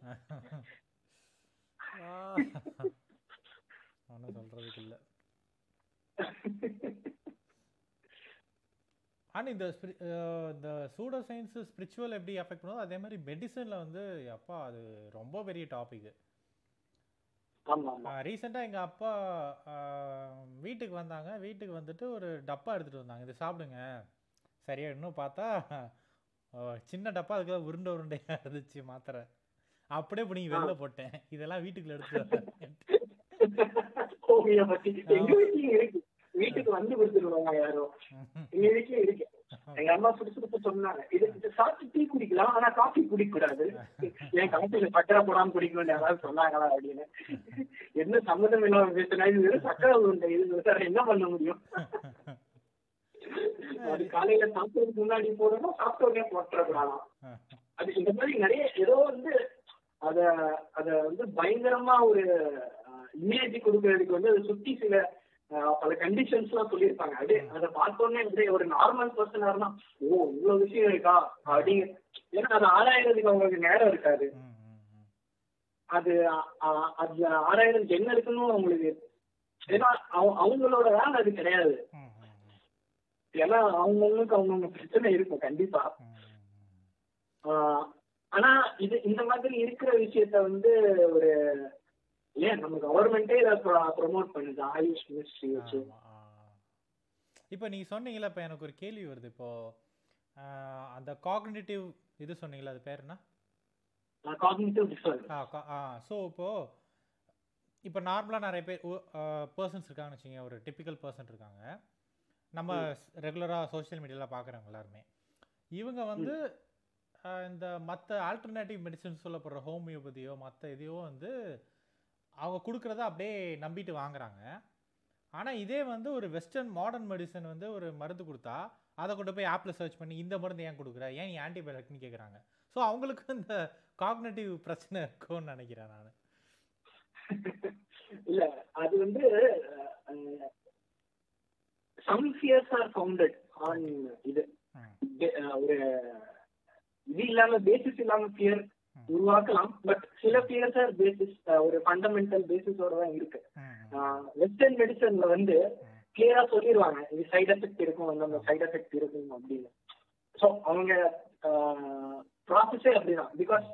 ஒண்ணும் சொல்றதுக்கு இல்ல. ஆனா இந்த அஹ் இந்த சூடோ சயின்ஸ் ஸ்பிரிச்சுவல் எப்படி அஃபெக்ட் பண்ணுதோ அதே மாதிரி மெடிசன்ல வந்து அப்பா அது ரொம்ப பெரிய டாபிக் ஆமா ஆமா ரீசெண்டாக எங்கள் அப்பா வீட்டுக்கு வந்தாங்க. வீட்டுக்கு வந்துட்டு ஒரு டப்பா எடுத்துகிட்டு வந்தாங்க. இது சாப்பிடுங்க. சரியா இன்னும் பார்த்தா சின்ன டப்பா அதுக்குள்ள உருண்டை உருண்டையாக இருந்துச்சு மாத்திரை. அப்படியே பிடிங்கி வெளில போட்டேன். இதெல்லாம் வீட்டுக்குள்ள எடுத்துட்டு வீட்டுக்கு வந்து கொடுத்துருவாங்க யாரும் வீட்லயும் இருக்கு. எங்க அம்மா சுடு சுடுப்பு சொன்னாங்க. இது சாப்பிட்டு டீ குடிக்கலாம் ஆனா காஃபி குடிக்க கூடாது என் காஃபில சக்கரை போடாம குடிக்கணும்னு யாராவது சொன்னாங்களா அப்படின்னு. என்ன சம்மதம் இல்லாம பேசினா இது வெறும் சக்கரை உருண்டை. இது வேற என்ன பண்ண முடியும்? அது காலையில சாப்பிட்டதுக்கு முன்னாடி போடணும் சாப்பிட்ட உடனே போட்டுறக்கூடாதாம் அது இந்த மாதிரி நிறைய ஏதோ வந்து அத அத வந்து பயங்கரமா ஒரு இமேஜ் கொடுக்கறதுக்கு வந்து அதை சுத்தி சில பல கண்டிஷன்ஸ் எல்லாம் சொல்லியிருப்பாங்க. அப்படியே அதை பார்த்தோன்னே அப்படியே ஒரு நார்மல் பர்சனா இருந்தா ஓ இவ்வளவு விஷயம் இருக்கா? அப்படிங்க. ஏன்னா அது ஆராயறதுக்கு அவங்களுக்கு நேரம் இருக்காது. அது அது ஆராயறதுக்கு என்ன இருக்குன்னு அவங்களுக்கு ஏன்னா அவங்க- அவங்களோட வேலை அது கிடையாது. ஏன்னா அவங்களுக்கு அவங்கவுங்க பிரச்சனை இருக்கும் கண்டிப்பா. ஆனா இது இந்த மாதிரி இருக்கிற விஷயத்த வந்து ஒரு ஏன் நம்ம கவர்மெண்டே இதை ப்ரொமோட் பண்ணுது ஆயுஷ் மினிஸ்ட்ரி வச்சு. ஆமா, ஆ. இப்போ நீங்க சொன்னீங்கல்ல இப்போ எனக்கு ஒரு கேள்வி வருது. இப்போ அந்த காக்னிட்டிவ் இது சொன்னீங்களா அது பேர் என்ன? காக்னிட்டிவ் டிஃபரன்ஸ் ஆ ஸோ இப்போ இப்போ நார்மலாக நிறைய பேர் பர்சன்ஸ் இருக்காங்கன்னு வச்சுங்க ஒரு டிப்பிக்கல் பர்சன் இருக்காங்க. நம்ம ரெகுலராக சோஷியல் மீடியாவில் பார்க்குறவங்க எல்லாருமே. இவங்க வந்து இந்த மற்ற ஆல்டர்னேட்டிவ் மெடிசன்ஸ் சொல்லப்படுற ஹோமியோபதியோ மற்ற இதையோ வந்து அவங்க கொடுக்குறத அப்படியே நம்பிட்டு வாங்குறாங்க. ஆனால் இதே வந்து ஒரு வெஸ்டர்ன் மாடர்ன் மெடிசன் வந்து ஒரு மருந்து கொடுத்தா அதை கொண்டு போய் ஆப்பில் சர்ச் பண்ணி இந்த மருந்து ஏன் கொடுக்குற? ஏன் நீ ஆன்டிபயோட்டிக்னு கேட்குறாங்க ஸோ அவங்களுக்கு இந்த காக்னேட்டிவ் பிரச்சனை இருக்கும்னு நினைக்கிறேன் நான். இல்ல அது வந்து some fears are founded on இது. ஒரு இது இல்லாம பேசிஸ் இல்லாம ஃபியர் உருவாக்கலாம். பட் சில ஃபியர்ஸ் ஆர் பேசிஸ் ஒரு ஃபண்டமெண்டல் பேசிஸோட தான் இருக்கு. வெஸ்டர்ன் மெடிசன்ல வந்து கிளியரா சொல்லிடுவாங்க இது சைடு எஃபெக்ட் இருக்கும் அந்த சைடு எஃபெக்ட் இருக்கும் அப்படின்னு. ஸோ அவங்க ப்ராசஸே அப்படிதான். Because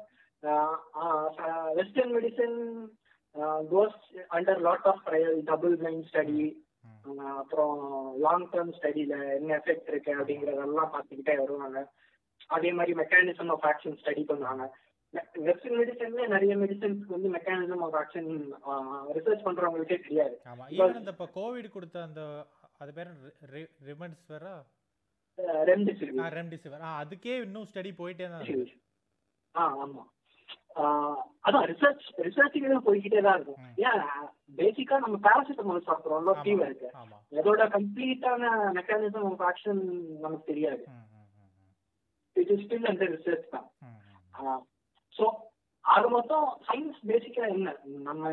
western medicine goes under lot of trial double blind study அப்புறம் லாங் டேர்ம் ஸ்டடியில என்ன எஃபெக்ட் இருக்கு அப்படிங்கறதெல்லாம் பார்த்துக்கிட்டே வருவாங்க. அதே மாதிரி மெக்கானிசம் ஆஃப் ஆக்ஷன் ஸ்டடி பண்ணுவாங்க. வெஸ்டர்ன் மெடிசன்ல நிறைய மெடிசன்ஸ்க்கு வந்து மெக்கானிசம் ஆஃப் ஆக்ஷன் ரிசர்ச் பண்றவங்களுக்கே தெரியாது. ஈவன் இந்த இப்போ கோவிட் கொடுத்த அந்த அது பேர் சிறு ஆ ரெம்டிசிவர் ஆ அதுக்கே இன்னும் ஸ்டடி போயிட்டே தான் இருக்கு. ஆ ஆமா. அதான் ரிசர்ச் ரிசர்ச்சுக்கு போய்கிட்டே தான் இருக்கும். ஏன் பேசிக்கா நம்ம பேராசிட்டமால் சாப்பிடுறோம்ல ஃபீவருக்கு ஆமாம் அதோட கம்ப்ளீட்டான மெக்கானிசம் ஆஃப் ஆக்ஷன் நமக்கு தெரியாது. இட் இஸ் ஸ்டில் அந்த ரிசர்ச் தான். ஸோ அது மொத்தம் சயின்ஸ் பேசிக்கா என்ன நம்ம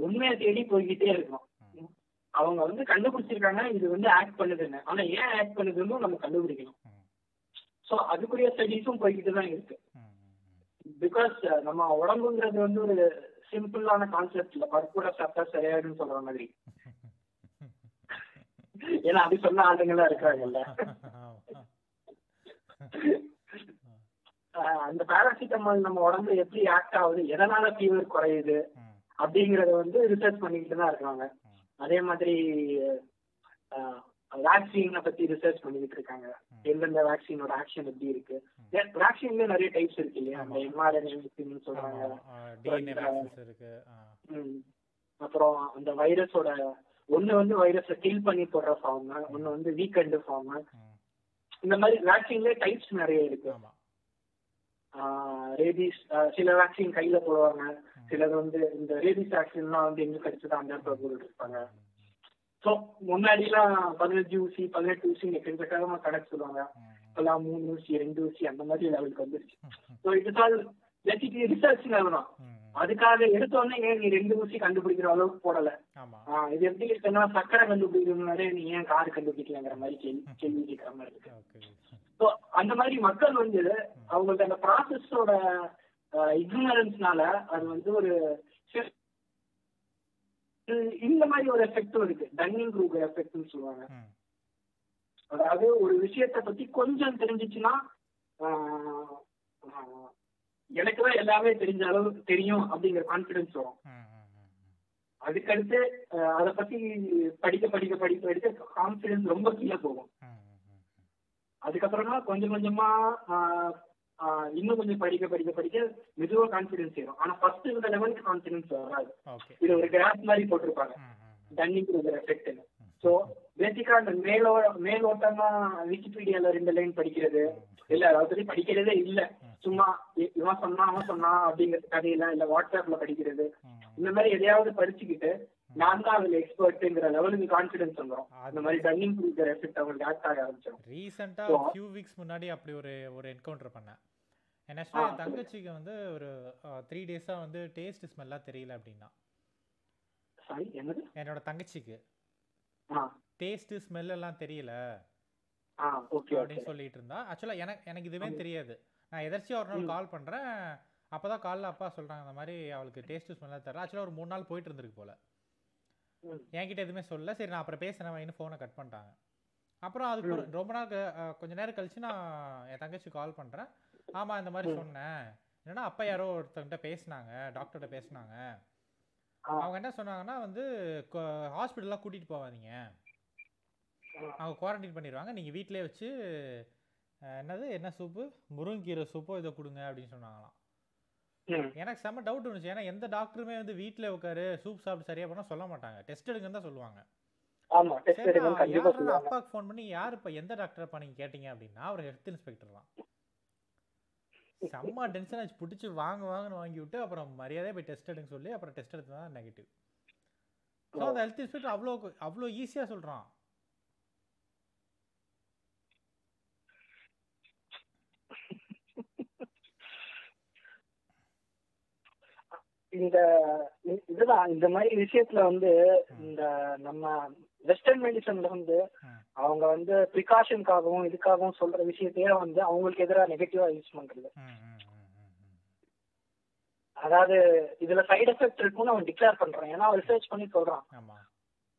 உண்மையை தேடி போய்கிட்டே இருக்கணும் ம். அவங்க வந்து கண்டுபிடிச்சிருக்காங்க இது வந்து ஆக்ட் பண்ணுதுன்னு ஆனா ஏன் ஆக்ட் பண்ணுதுன்னு நம்ம கண்டுபிடிக்கணும். ஸோ அதுக்குரிய ஸ்டடீஸும் போய்கிட்டு தான் இருக்கு. பிகாஸ் நம்ம உடம்புங்கிறது வந்து ஒரு சிம்பிளான கான்செப்ட் இல்ல பருப்புட சாப்பிட்டா சரியாயிடும்னு சொல்ற மாதிரி ஏன்னா அது சொன்ன ஆளுங்கெல்லாம் இருக்காங்கல்ல ஆமா. அஹ் அந்த பாராசிட்டமால் நம்ம உடம்புல எப்படி ஆக்ட் ஆகுது எதனால ஃபீவர் குறையுது அப்படிங்கறத வந்து ரிசர்ச் பண்ணிக்கிட்டு தான் இருக்காங்க. அதே மாதிரி வேக்சினை பத்தி ரிசர்ச் பண்ணிக்கிட்டு இருக்காங்க. எந்தெந்த வேக்சினோட ஆக்ஷன் எப்படி இருக்கு? வேக்சின்ல நிறைய டைப்ஸ் இருக்கு இல்லையா? அந்த. எம்ஆர்என்ஏ வேக்சின் சொல்றாங்க. அப்புறம் அந்த வைரஸோட ஒண்ணு வந்து வைரஸை கில் பண்ணி போடுற ஃபார்ம் ஒண்ணு வந்து வீக்கெண்டு ஃபார்ம். இந்த மாதிரி வேக்சின்ல டைப்ஸ் நிறைய இருக்கு. ரேபிஸ் சில வேக்சின் கையில போடுவாங்க. சிலது வந்து இந்த ரேபிஸ் வேக்சின்லாம் வந்து எங்க கிடைச்சதோ அந்த இடத்துல போட்டுட்டு இருப்பாங்க. ஸோ முன்னாடிலாம் பதினஞ்சு ஊசி பதினெட்டு ஊசி எக்கச்சக்கமா கணக்கு சொல்லுவாங்க. இப்பெல்லாம் மூணு ஊசி ரெண்டு ஊசி அந்த மாதிரி லெவலுக்கு வந்துருச்சு. So it's all basically research level தான். அதுக்காக எடுத்தோடனே ஏன் நீ ரெண்டு ஊசி கண்டுபிடிக்கிற அளவுக்கு போடல? இது எப்படி இருக்குன்னா சக்கரை கண்டுபிடிக்கணும்னாலே நீ ஏன் கார் கண்டுபிடிக்கலங்கிற மாதிரி கேள்வி கேள்வி கேட்கிற மாதிரி இருக்கு. ஸோ அந்த மாதிரி மக்கள் வந்து அவங்களுக்கு அந்த ப்ராசஸோட இக்னரன்ஸ்னால அது வந்து ஒரு இந்த மாதிரி ஒரு எஃபெக்டும் இருக்கு. டன்னிங் குரூப் எஃபெக்ட்னு சொல்லுவாங்க. அதாவது ஒரு விஷயத்தை பத்தி கொஞ்சம் தெரிஞ்சிச்சுன்னா எனக்கு தான் எல்லாமே தெரிஞ்ச அளவுக்கு தெரியும் அப்படிங்கிற கான்ஃபிடன்ஸ் வரும். அதுக்கடுத்து அதை பத்தி படிக்க படிக்க படிக்க படிக்க கான்ஃபிடன்ஸ் ரொம்ப கீழே போகும். அதுக்கப்புறமா கொஞ்சம் கொஞ்சமா இன்னும் கொஞ்சம் படிக்க படிக்க படிக்க மெதுவா கான்ஃபிடன்ஸ் ஏறும். ஆனா ஃபர்ஸ்ட் இந்த லெவலுக்கு கான்ஃபிடன்ஸ் வராது. இது ஒரு கிராஃப் மாதிரி போட்டிருப்பாங்க. டன்னிங் எஃபெக்ட் ஸோ பேசிக்கா அந்த மேலோ மேலோட்டமா விக்கிபீடியால ரெண்டு லைன் படிக்கிறது. இல்ல அதை பத்தி படிக்கிறதே இல்ல. சும்மா இவன் சொன்னா அவன் சொன்னா அப்படிங்கிற கதையில இல்ல வாட்ஸ்அப்ல படிக்கிறது. இந்த மாதிரி எதையாவது படிச்சுக்கிட்டு நான் தான் அதுல எக்ஸ்பர்ட்ங்கிற லெவலுக்கு கான்பிடன்ஸ் வந்துடும் இந்த மாதிரி டன்னிங் குரூப் எஃபெக்ட் அவங்களுக்கு ஆக்ட் ஆக ஆரம்பிச்சிடும் ரீசெண்டா ஃபியூ வீக்ஸ் முன்னாடி அப்படி ஒரு ஒரு என்கவுண்டர் பண்ணேன். என்ன என். தங்கச்சிக்கு வந்து ஒரு த்ரீ டேஸா வந்து டேஸ்ட் ஸ்மெல்லாம் தெரியல அப்படின்னா. என்னோட தங்கச்சிக்கு. ஆ. டேஸ்ட் ஸ்மெல் எல்லாம் தெரியல ஆ ஓகே ஓகே அப்படின்னு சொல்லிட்டு இருந்தா. ஆக்சுவலா எனக்கு எனக்கு இதுவே தெரியாது. நான் எதர்ச்சியா ஒரு நாள். கால் பண்றேன். அப்பதான் காலைல அப்பா சொல்றாங்க இந்த மாதிரி அவளுக்கு டேஸ்ட் ஸ்மெல்லாம் தெரியல ஆக்சுவலா ஒரு மூணு நாள் போயிட்டு இருந்திருக்கு போல. என்கிட்ட எதுவுமே சொல்லல. சரி நான் அப்புறம் பேசுறேன் வைன்னு ஃபோனை கட் பண்ணிட்டாங்க. அப்புறம் அதுக்கு ரொம்ப நாள் கொஞ்ச நேரம் கழிச்சு நான் என் தங்கச்சி கால் பண்றேன். ஆமா இந்த மாதிரி. சொன்னேன் என்னன்னா அப்பா யாரோ ஒருத்தங்கிட்ட பேசினாங்க டாக்டர்கிட்ட பேசினாங்க. அவங்க என்ன சொன்னாங்கன்னா வந்து ஹாஸ்பிட்டல்லாம் கூட்டிட்டு போவாதீங்க. அவங்க குவாரண்டைன் பண்ணிடுவாங்க நீங்கள் வீட்டிலே வச்சு என்னது? என்ன சூப்பு முருங்கீரை சூப்போ இதை கொடுங்க அப்படின்னு சொன்னாங்களாம். எனக்கு செம்ம டவுட் இருந்துச்சு ஏன்னா எந்த டாக்டருமே வந்து வீட்டில் உட்காரு சூப் சாப்பிட்டு சரியா பண்ணால் சொல்ல மாட்டாங்க. டெஸ்ட் எடுங்கன்னு தான் சொல்லுவாங்க. அப்பாவுக்கு ஃபோன் பண்ணி யார் இப்போ எந்த டாக்டர்ப்பா நீங்கள் கேட்டீங்க? அப்படின்னா அவர் ஹெல்த் இன்ஸ்பெக்டர் தான். செம்ம டென்ஷன் ஆச்சு. பிடிச்சி வாங்க வாங்கன்னு வாங்கி விட்டு அப்புறம் மரியாதையாக போய் டெஸ்ட் எடுங்க சொல்லி அப்புறம் டெஸ்ட் எடுத்து தான் நெகட்டிவ் ஸோ அந்த ஹெல்த் இன்ஸ்பெக்டர் அவ்வளோ அவ்வளோ ஈஸியாக சொல்கிறான் இந்த இதுதான் இந்த மாதிரி விஷயத்துல வந்து இந்த நம்ம வெஸ்டர்ன் மெடிசன்ல வந்து. அவங்க வந்து ப்ரிகாஷனுக்காகவும் இதுக்காகவும் சொல்ற விஷயத்தையே வந்து அவங்களுக்கு எதிராக நெகட்டிவா யூஸ் பண்றது. அதாவது இதுல சைடு எஃபெக்ட் இருக்கும்னு அவன் டிக்ளேர் பண்றான். ஏன்னா ரிசர்ச் பண்ணி சொல்றான்.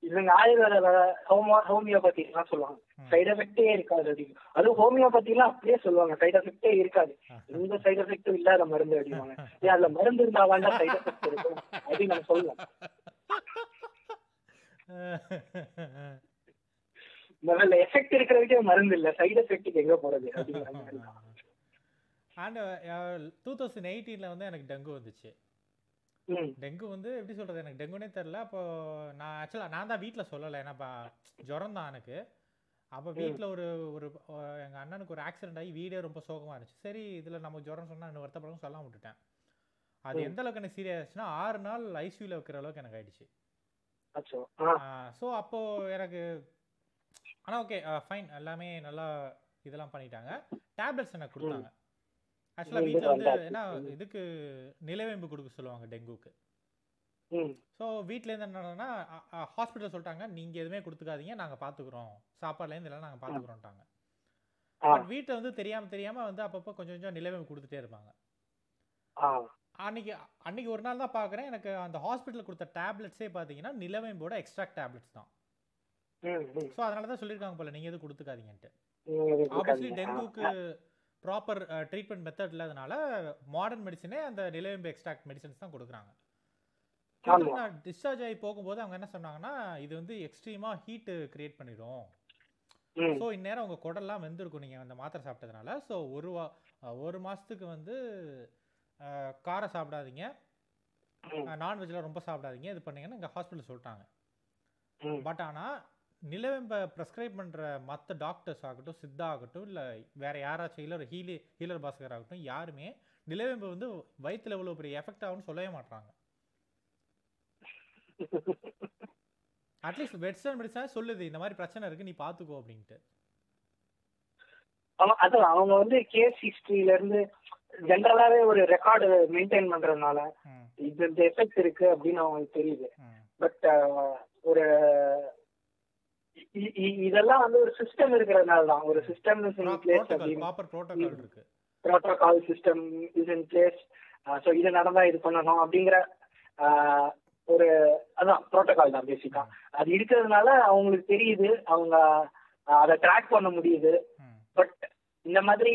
இவங்க ஆயுர்வேத ஹோமோ ஹோமியோபதி எல்லாம் சொல்லுவாங்க. சைடு எஃபெக்டே இருக்காது அப்படின்னு அதுவும் ஹோமியோபதி எல்லாம் அப்படியே சொல்லுவாங்க. சைடு எஃபெக்டே இருக்காது. எந்த சைடு எஃபெக்டும் இல்லாத மருந்து அப்படிவாங்க ஏன் அதுல மருந்து இருந்தா சைடு எஃபெக்ட் இருக்கும் அப்படின்னு நம்ம சொல்லுவோம். முதல்ல எஃபெக்ட் இருக்கிற வரைக்கும் மருந்து இல்ல. சைடு எஃபெக்ட்டுக்கு எங்க போறது அப்படிங்கிற மாதிரி டூ தௌசண்ட் எயிட்டீனில் வந்து எனக்கு டெங்கு வந்துச்சு. டெங்கு வந்து எப்படி சொல்கிறது எனக்கு டெங்குனே தெரில அப்போ நான் ஆக்சுவலாக நான் தான் வீட்டில் சொல்லலை. ஏன்னா ஜுரம் தான் எனக்கு. அப்போ வீட்டில் ஒரு ஒரு எங்கள் அண்ணனுக்கு ஒரு ஆக்சிடென்ட் ஆகி வீடே ரொம்ப சோகமாக இருந்துச்சு. சரி இதில் நம்ம ஜுரம் சொன்னால் இன்னும் வருத்தப்படும் சொல்லாம விட்டுட்டேன். அது. எந்த அளவுக்கு எனக்கு சீரியஸ் ஆச்சுன்னா ஆறு நாள் ஐசியூவில் வைக்கிற அளவுக்கு எனக்கு ஆயிடுச்சு. ஸோ அப்போது எனக்கு ஆனால் ஓகே ஃபைன் எல்லாமே நல்லா இதெல்லாம் பண்ணிட்டாங்க. டேப்லெட்ஸ் எனக்கு கொடுத்தாங்க. ஆக்சுவலாக வீட்டில் வந்து ம். இதுக்கு நிலவேம்பு கொடுக்க சொல்லுவாங்க டெங்குக்கு. ஸோ வீட்டிலேருந்து என்னன்னா ஹாஸ்பிட்டல் சொல்லிட்டாங்க நீங்கள் எதுவுமே கொடுத்துக்காதீங்க நாங்கள் பார்த்துக்குறோம் சாப்பாடுலேருந்து எல்லாம் நாங்கள் பார்த்துக்குறோம்ட்டாங்க பட் வீட்டில் வந்து தெரியாமல் தெரியாமல் வந்து அப்பப்போ கொஞ்சம் கொஞ்சம் நிலவை கொடுத்துட்டே இருப்பாங்க. அன்னைக்கு அன்னைக்கு ஒரு நாள் தான் பார்க்குறேன் எனக்கு அந்த ஹாஸ்பிட்டல் கொடுத்த டேப்லெட்ஸே பார்த்தீங்கன்னா நிலவேம்போட எக்ஸ்ட்ராக்ட் டேப்லெட்ஸ் தான். ஸோ அதனால தான் சொல்லியிருக்காங்க போல நீங்கள் எதுவும் இது ஆப்வியஸ்லி. டெங்குக்கு ப்ராப்பர் ட்ரீட்மெண்ட் மெத்தட் இல்லாதனால மாடர்ன் மெடிசனே அந்த நிலவேம்பு எக்ஸ்ட்ராக்ட் மெடிசன்ஸ் தான் கொடுக்குறாங்க. நான் டிஸ்சார்ஜ் ஆகி போகும்போது அவங்க என்ன சொன்னாங்கன்னா இது வந்து எக்ஸ்ட்ரீமாக ஹீட்டு கிரியேட் பண்ணிடும். ஸோ இந்நேரம் உங்கள் குடல்லாம் வெந்திருக்கும். நீங்கள் அந்த மாத்திரை சாப்பிட்டதுனால. ஸோ ஒரு வா ஒரு மாதத்துக்கு வந்து காரம் சாப்பிடாதீங்க. நான்வெஜ்லாம் ரொம்ப சாப்பிடாதீங்க. இது பண்ணீங்கன்னு இங்கே ஹாஸ்பிட்டல் சொல்லிட்டாங்க. பட் ஆனால் நிலவேம்பை ப்ரெஸ்கிரைப் பண்ணுற மற்ற டாக்டர்ஸ் ஆகட்டும் சித்தா ஆகட்டும் இல்லை வேற யாராச்சும் ஹீலர் ஹீலி ஹீலர் பாஸ்கர் ஆகட்டும் யாருமே நிலவேம்பு வந்து வயிற்றுல இவ்வளோ பெரிய எஃபெக்ட் ஆகும்னு சொல்லவே மாட்றாங்க. அட்லீஸ்ட் வெட்சன் மெடிசன் சொல்லுது இந்த மாதிரி பிரச்சனை இருக்கு நீ பார்த்துக்கோ அப்படின்ட்டு. அதான் அவங்க வந்து கேஸ் ஹிஸ்டரியில இருந்து ஜென்ரலாவே ஒரு ரெக்கார்டு மெயின்டைன் பண்றதுனால இது இந்த எஃபெக்ட் இருக்கு அப்படின்னு அவங்களுக்கு தெரியுது. பட் ஒரு இதெல்லாம் வந்து ஒரு சிஸ்டம் இருக்கிறதுனால தான். ஒரு system is in place proper protocol இருக்கு. Protocol system is in place so இது நடந்தா இது பண்ணணும் அப்படிங்கிற ஆஹ், ஒரு அதான் ப்ரோட்டோகால் தான் பேசிக்கா அது இருக்கிறதுனால அவங்களுக்கு தெரியுது அவங்க ஆஹ், அதை ட்ராக் பண்ண முடியுது. பட் இந்த மாதிரி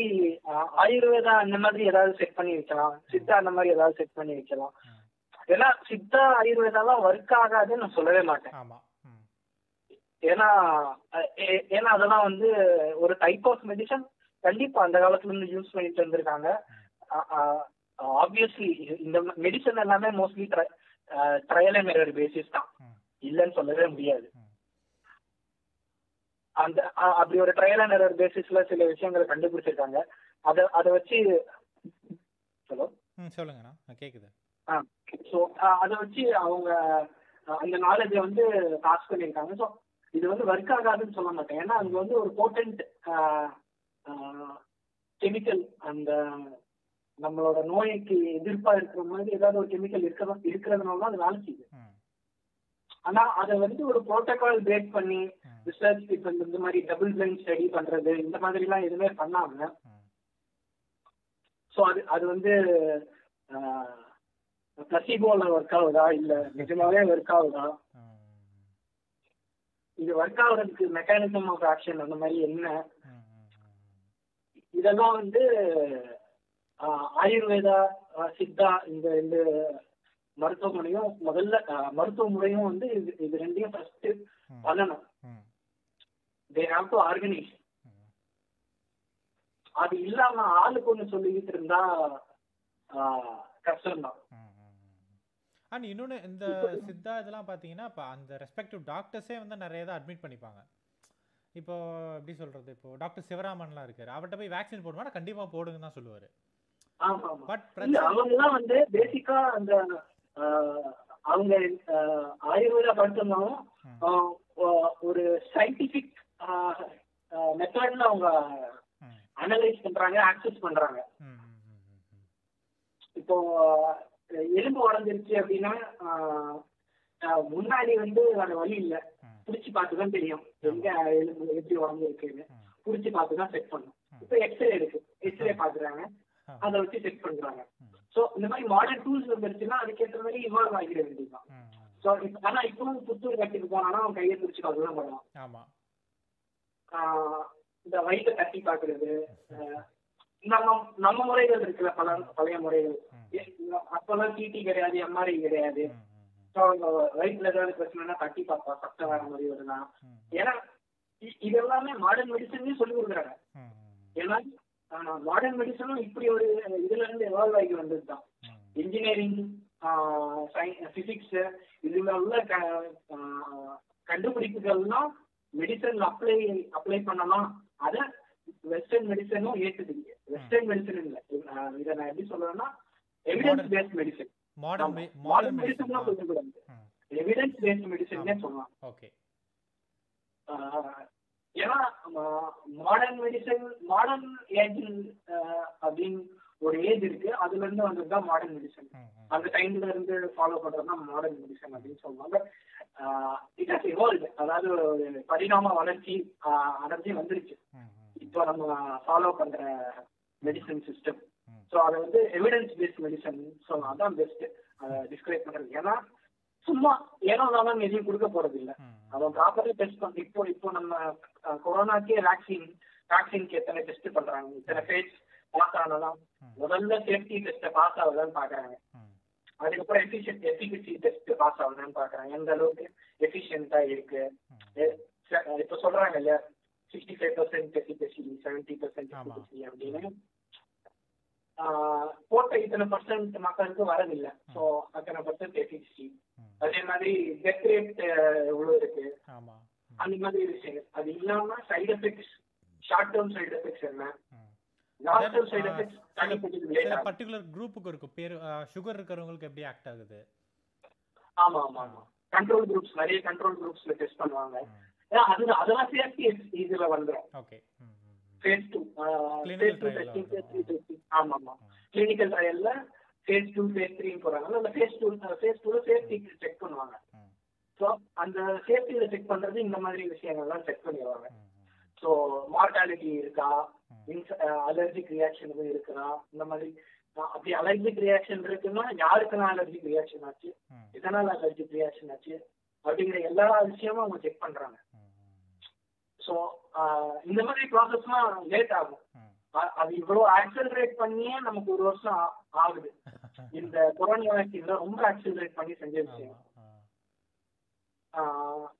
ஆஹ், ஆயுர்வேதா அந்த மாதிரி ஏதாவது செட் பண்ணி வைக்கலாம். சித்தா அந்த மாதிரி ஏதாவது செட் பண்ணி வைக்கலாம். ஏன்னா சித்தா ஆயுர்வேதாலாம் ஒர்க் ஆகாதுன்னு நான் சொல்லவே மாட்டேன். ஏன்னா ஏன்னா அதெல்லாம் வந்து ஒரு டைப் ஆஃப் மெடிசன் கண்டிப்பா அந்த காலத்துல இருந்து யூஸ் பண்ணிட்டு வந்திருக்காங்க. ஆப்வியஸ்லி இந்த மெடிசன் எல்லாமே mostly trial and error basis தான். இல்லைன்னு சொல்லவே முடியாது. அந்த அப்படி ஒரு ட்ரையல் அண்ட் எரர் பேசிஸ்ல சில விஷயங்களை கண்டுபிடிச்சிருக்காங்க. அதை அதை வச்சு ஹலோ? கேட்குது ஆ ஸோ அதை வச்சு அவங்க அந்த நாலேஜை வந்து பாஸ் பண்ணியிருக்காங்க. ஸோ இது வந்து ஒர்க் ஆகாதுன்னு சொல்ல மாட்டேன். ஏன்னா அங்க வந்து ஒரு போட்டன்ட் கெமிக்கல் அந்த நம்மளோட நோய்க்கு எதிர்ப்பா இருக்கிற மாதிரி ஏதாவது ஒரு கெமிக்கல் இருக்கிற இருக்கிறதுனால தான் அது வேலை செய்யுது. ஆனா அதை வந்து ஒரு ப்ரோட்டோகால் பேக் பண்ணி ரிசர்ச் இப்போ இந்த மாதிரி டபுள் பிளைண்ட் ஸ்டடி பண்றது இந்த மாதிரிலாம் எதுவுமே பண்ணாம. ஸோ அது அது வந்து பிளசிபோல ஒர்க் ஆகுதா? இல்ல நிஜமாவே ஒர்க் ஆகுதா? இது ஒர்க் ஆகுறதுக்கு மெக்கானிசம் ஆஃப் ஆக்ஷன் அந்த மாதிரி என்ன? இதெல்லாம் வந்து ஆயுர்வேதா சித்தா இந்த இந்த மருத்துவமனையும் முதல்ல மருத்துவ முறையும் வந்து இது இது ரெண்டையும் ஃபர்ஸ்ட் பண்ணணும். They have to organise. அது இல்லாம ஆளுக்கு ஒண்ணு சொல்லிக்கிட்டு இருந்தா கஷ்டம் தான் அண்ட் இன்னொன்று இந்த சித்தா இதெல்லாம் பார்த்தீங்கன்னா இப்போ அந்த ரெஸ்பெக்டிவ் டாக்டர்ஸே வந்து நிறைய இதை அட்மிட் பண்ணிப்பாங்க. இப்போ எப்படி சொல்கிறது இப்போ டாக்டர் சிவராமன்லாம் இருக்காரு. அவர்கிட்ட போய் வேக்சின் போடுவானா கண்டிப்பாக போடுங்கன்னு தான் சொல்லுவார். பட் இல்ல பிரச்சனை அவங்க எல்லாம் வந்து பேசிக்கா அந்த அவங்க ஆயுர்வேதா படிச்சிருந்தாலும் ஒரு சயின்டிபிக் மெத்தட்ல அவங்க அனலைஸ் பண்றாங்க ஆக்சஸ் பண்றாங்க. இப்போ எலும்பு உடஞ்சிருச்சு அப்படின்னா முன்னாடி வந்து வேற வழி இல்ல. புடிச்சு பார்த்து தான் தெரியும் எங்க எலும்பு எப்படி உடஞ்சிருக்குன்னு. புடிச்சு பார்த்து தான் செட் பண்ணும். இப்போ எக்ஸ்ரே இருக்கு. எக்ஸ்ரே பாக்குறாங்க அதை வச்சு செக் பண்றாங்க. சோ இந்த மாதிரி மாடர்ன் டூல்ஸ் வந்துருச்சுன்னா அதுக்கேற்ற மாதிரி இன்வால்வ் ஆகிட வேண்டியதுதான். ஸோ ஆனா இப்பவும் புத்தூர் கட்டிட்டு போனானா அவன் கையை பிடிச்சி பார்க்கலாம் பண்ணுவான் இந்த வயிற்றை தட்டி பாக்குறது நம்ம நம்ம முறைகள் இருக்குல்ல பல பழைய முறைகள். அப்பெல்லாம் டிடி கிடையாது எம்ஆர்ஐ கிடையாது. வயிற்றுல ஏதாவது பிரச்சனைனா தட்டி பார்ப்பா சத்தம் வேற மாதிரி வருதா ம், ஏன்னா இது எல்லாமே மாடர்ன் மெடிசன்லயும் சொல்லி கொடுக்குறாங்க. ஏன்னா மாடர்ன் மெடிசனும் இப்படி ஒரு இதுல இருந்து எவால்வ் ஆகி வந்ததுதான். இன்ஜினியரிங் பிசிக்ஸ் இதுல உள்ள கண்டுபிடிப்புகள்லாம் மெடிசன் அப்ளை அப்ளை பண்ணலாம். அத வெஸ்டர்ன் மெடிசனும் ஏத்துக்குது வெஸ்டர்ன் மெடிசன் இல்ல. இத நான் எப்படி சொல்றேன்னா evidence based medicine modern medicine evidence based medicine சொல்லலாம். ஓகே. ஏன்னா மாடர்ன் மெடிசன் மாடர்ன் ஏஜிங் அப்படின்னு ஒரு ஏஜ் இருக்கு. அதுல இருந்து வந்தது தான் மாடர்ன் மெடிசன். அந்த டைம்ல இருந்து ஃபாலோ பண்றது தான் மாடர்ன் மெடிசன் அப்படின்னு சொல்லுவாங்க. இட் ஹஸ் இவால்வ் அதாவது ஒரு பரிணாம வளர்ச்சி அடைஞ்சு வந்துருச்சு. இப்போ நம்ம ஃபாலோ பண்ற மெடிசன் சிஸ்டம். ஸோ அதை வந்து எவிடன்ஸ் பேஸ்ட் மெடிசன் ஸோ அதான் பெஸ்ட் அதை டிஸ்கிரைப் பண்றது. ஏன்னா சும்மா ஏனோ தானே எதையும் கொடுக்க போறது இல்ல. அவன் ப்ராப்பரா டெஸ்ட் பண்ணி இப்போ இப்போ நம்ம கொரோனாக்கே வேக்சின் வேக்சின்க்கு எத்தனை டெஸ்ட் பண்றாங்க? இத்தனை ஃபேஸ் பாஸ் ஆனதான். முதல்ல சேஃப்டி டெஸ்ட்டை பாஸ் ஆகுதான்னு பாக்குறாங்க. அதுக்கப்புறம் எஃபிஷியன்ட் எஃபிகசி டெஸ்ட் பாஸ் ஆகுதான்னு பாக்குறாங்க. எந்த அளவுக்கு எஃபிஷியன்ட்டா இருக்கு? இப்ப சொல்றாங்க இல்லையா? Sixty five percent efficacy seventy percent. Efficacy அப்படின்னு. போட்ட இத்தனை பர்சன்ட் மக்களுக்கு வரதில்லை ஸோ அத்தனை பர்சன்ட் எஃபிகசி ம். அதே மாதிரி டெத் ரேட் எவ்வளவு இருக்கு? அந்த மாதிரி விஷயங்கள். அது இல்லாம side effects short term side effects என்ன? டேர்ம் சைடு எஃபெக்ட்ஸ் சில பர்டிகுலர் குரூப்புக்கு இருக்கும். பேர் சுகர் இருக்கிறவங்களுக்கு எப்படி ஆக்ட் ஆகுது? ஆமா ஆமா ஆமா. கண்ட்ரோல் குரூப்ஸ் நிறைய கண்ட்ரோல் குரூப்ஸ்ல டெஸ்ட் பண்ணுவாங்க. ம். ஏன்னா அது அதெல்லாம் சேஃப்டி இதுல வந்துடும் okay. Phase two phase two testing. Phase three testing ஆமா ஆமா. கிளினிக்கல் ட்ரையல்ல ஃபேஸ் டூ ஃபேஸ் த்ரீன்னு போறாங்க. அந்த ஃபேஸ் டூ ஃபேஸ் டூல சேஃப்டி செக் பண்ணுவாங்க. ஸோ அந்த சேஃப்டியில செக் பண்றது இந்த மாதிரி விஷயங்கள்லாம் செக் பண்ணிடுவாங்க. ஸோ மார்டாலிட்டி இருக்கா. அலர்ஜிக் ரியாக்ஷன் எதுவும் இருக்குதா இந்த மாதிரி அப்படி அலர்ஜிக் ரியாக்ஷன் இருக்குன்னா யாருக்கெல்லாம் அலர்ஜிக் ரியாக்ஷன் ஆச்சு? எதனால அலர்ஜிக் ரியாக்ஷன் ஆச்சு? அப்படிங்கிற எல்லா விஷயமும் அவங்க செக் பண்றாங்க. ஸோ இந்த மாதிரி ப்ராசஸ்லாம் லேட் ஆகும். அது இவ்வளவு ஆக்சலரேட் பண்ணியே நமக்கு ஒரு வருஷம் ஆகுது. இந்த கொரோனா வேக்சின்ல ரொம்ப ஆக்சலரேட் பண்ணி செஞ்ச விஷயம்.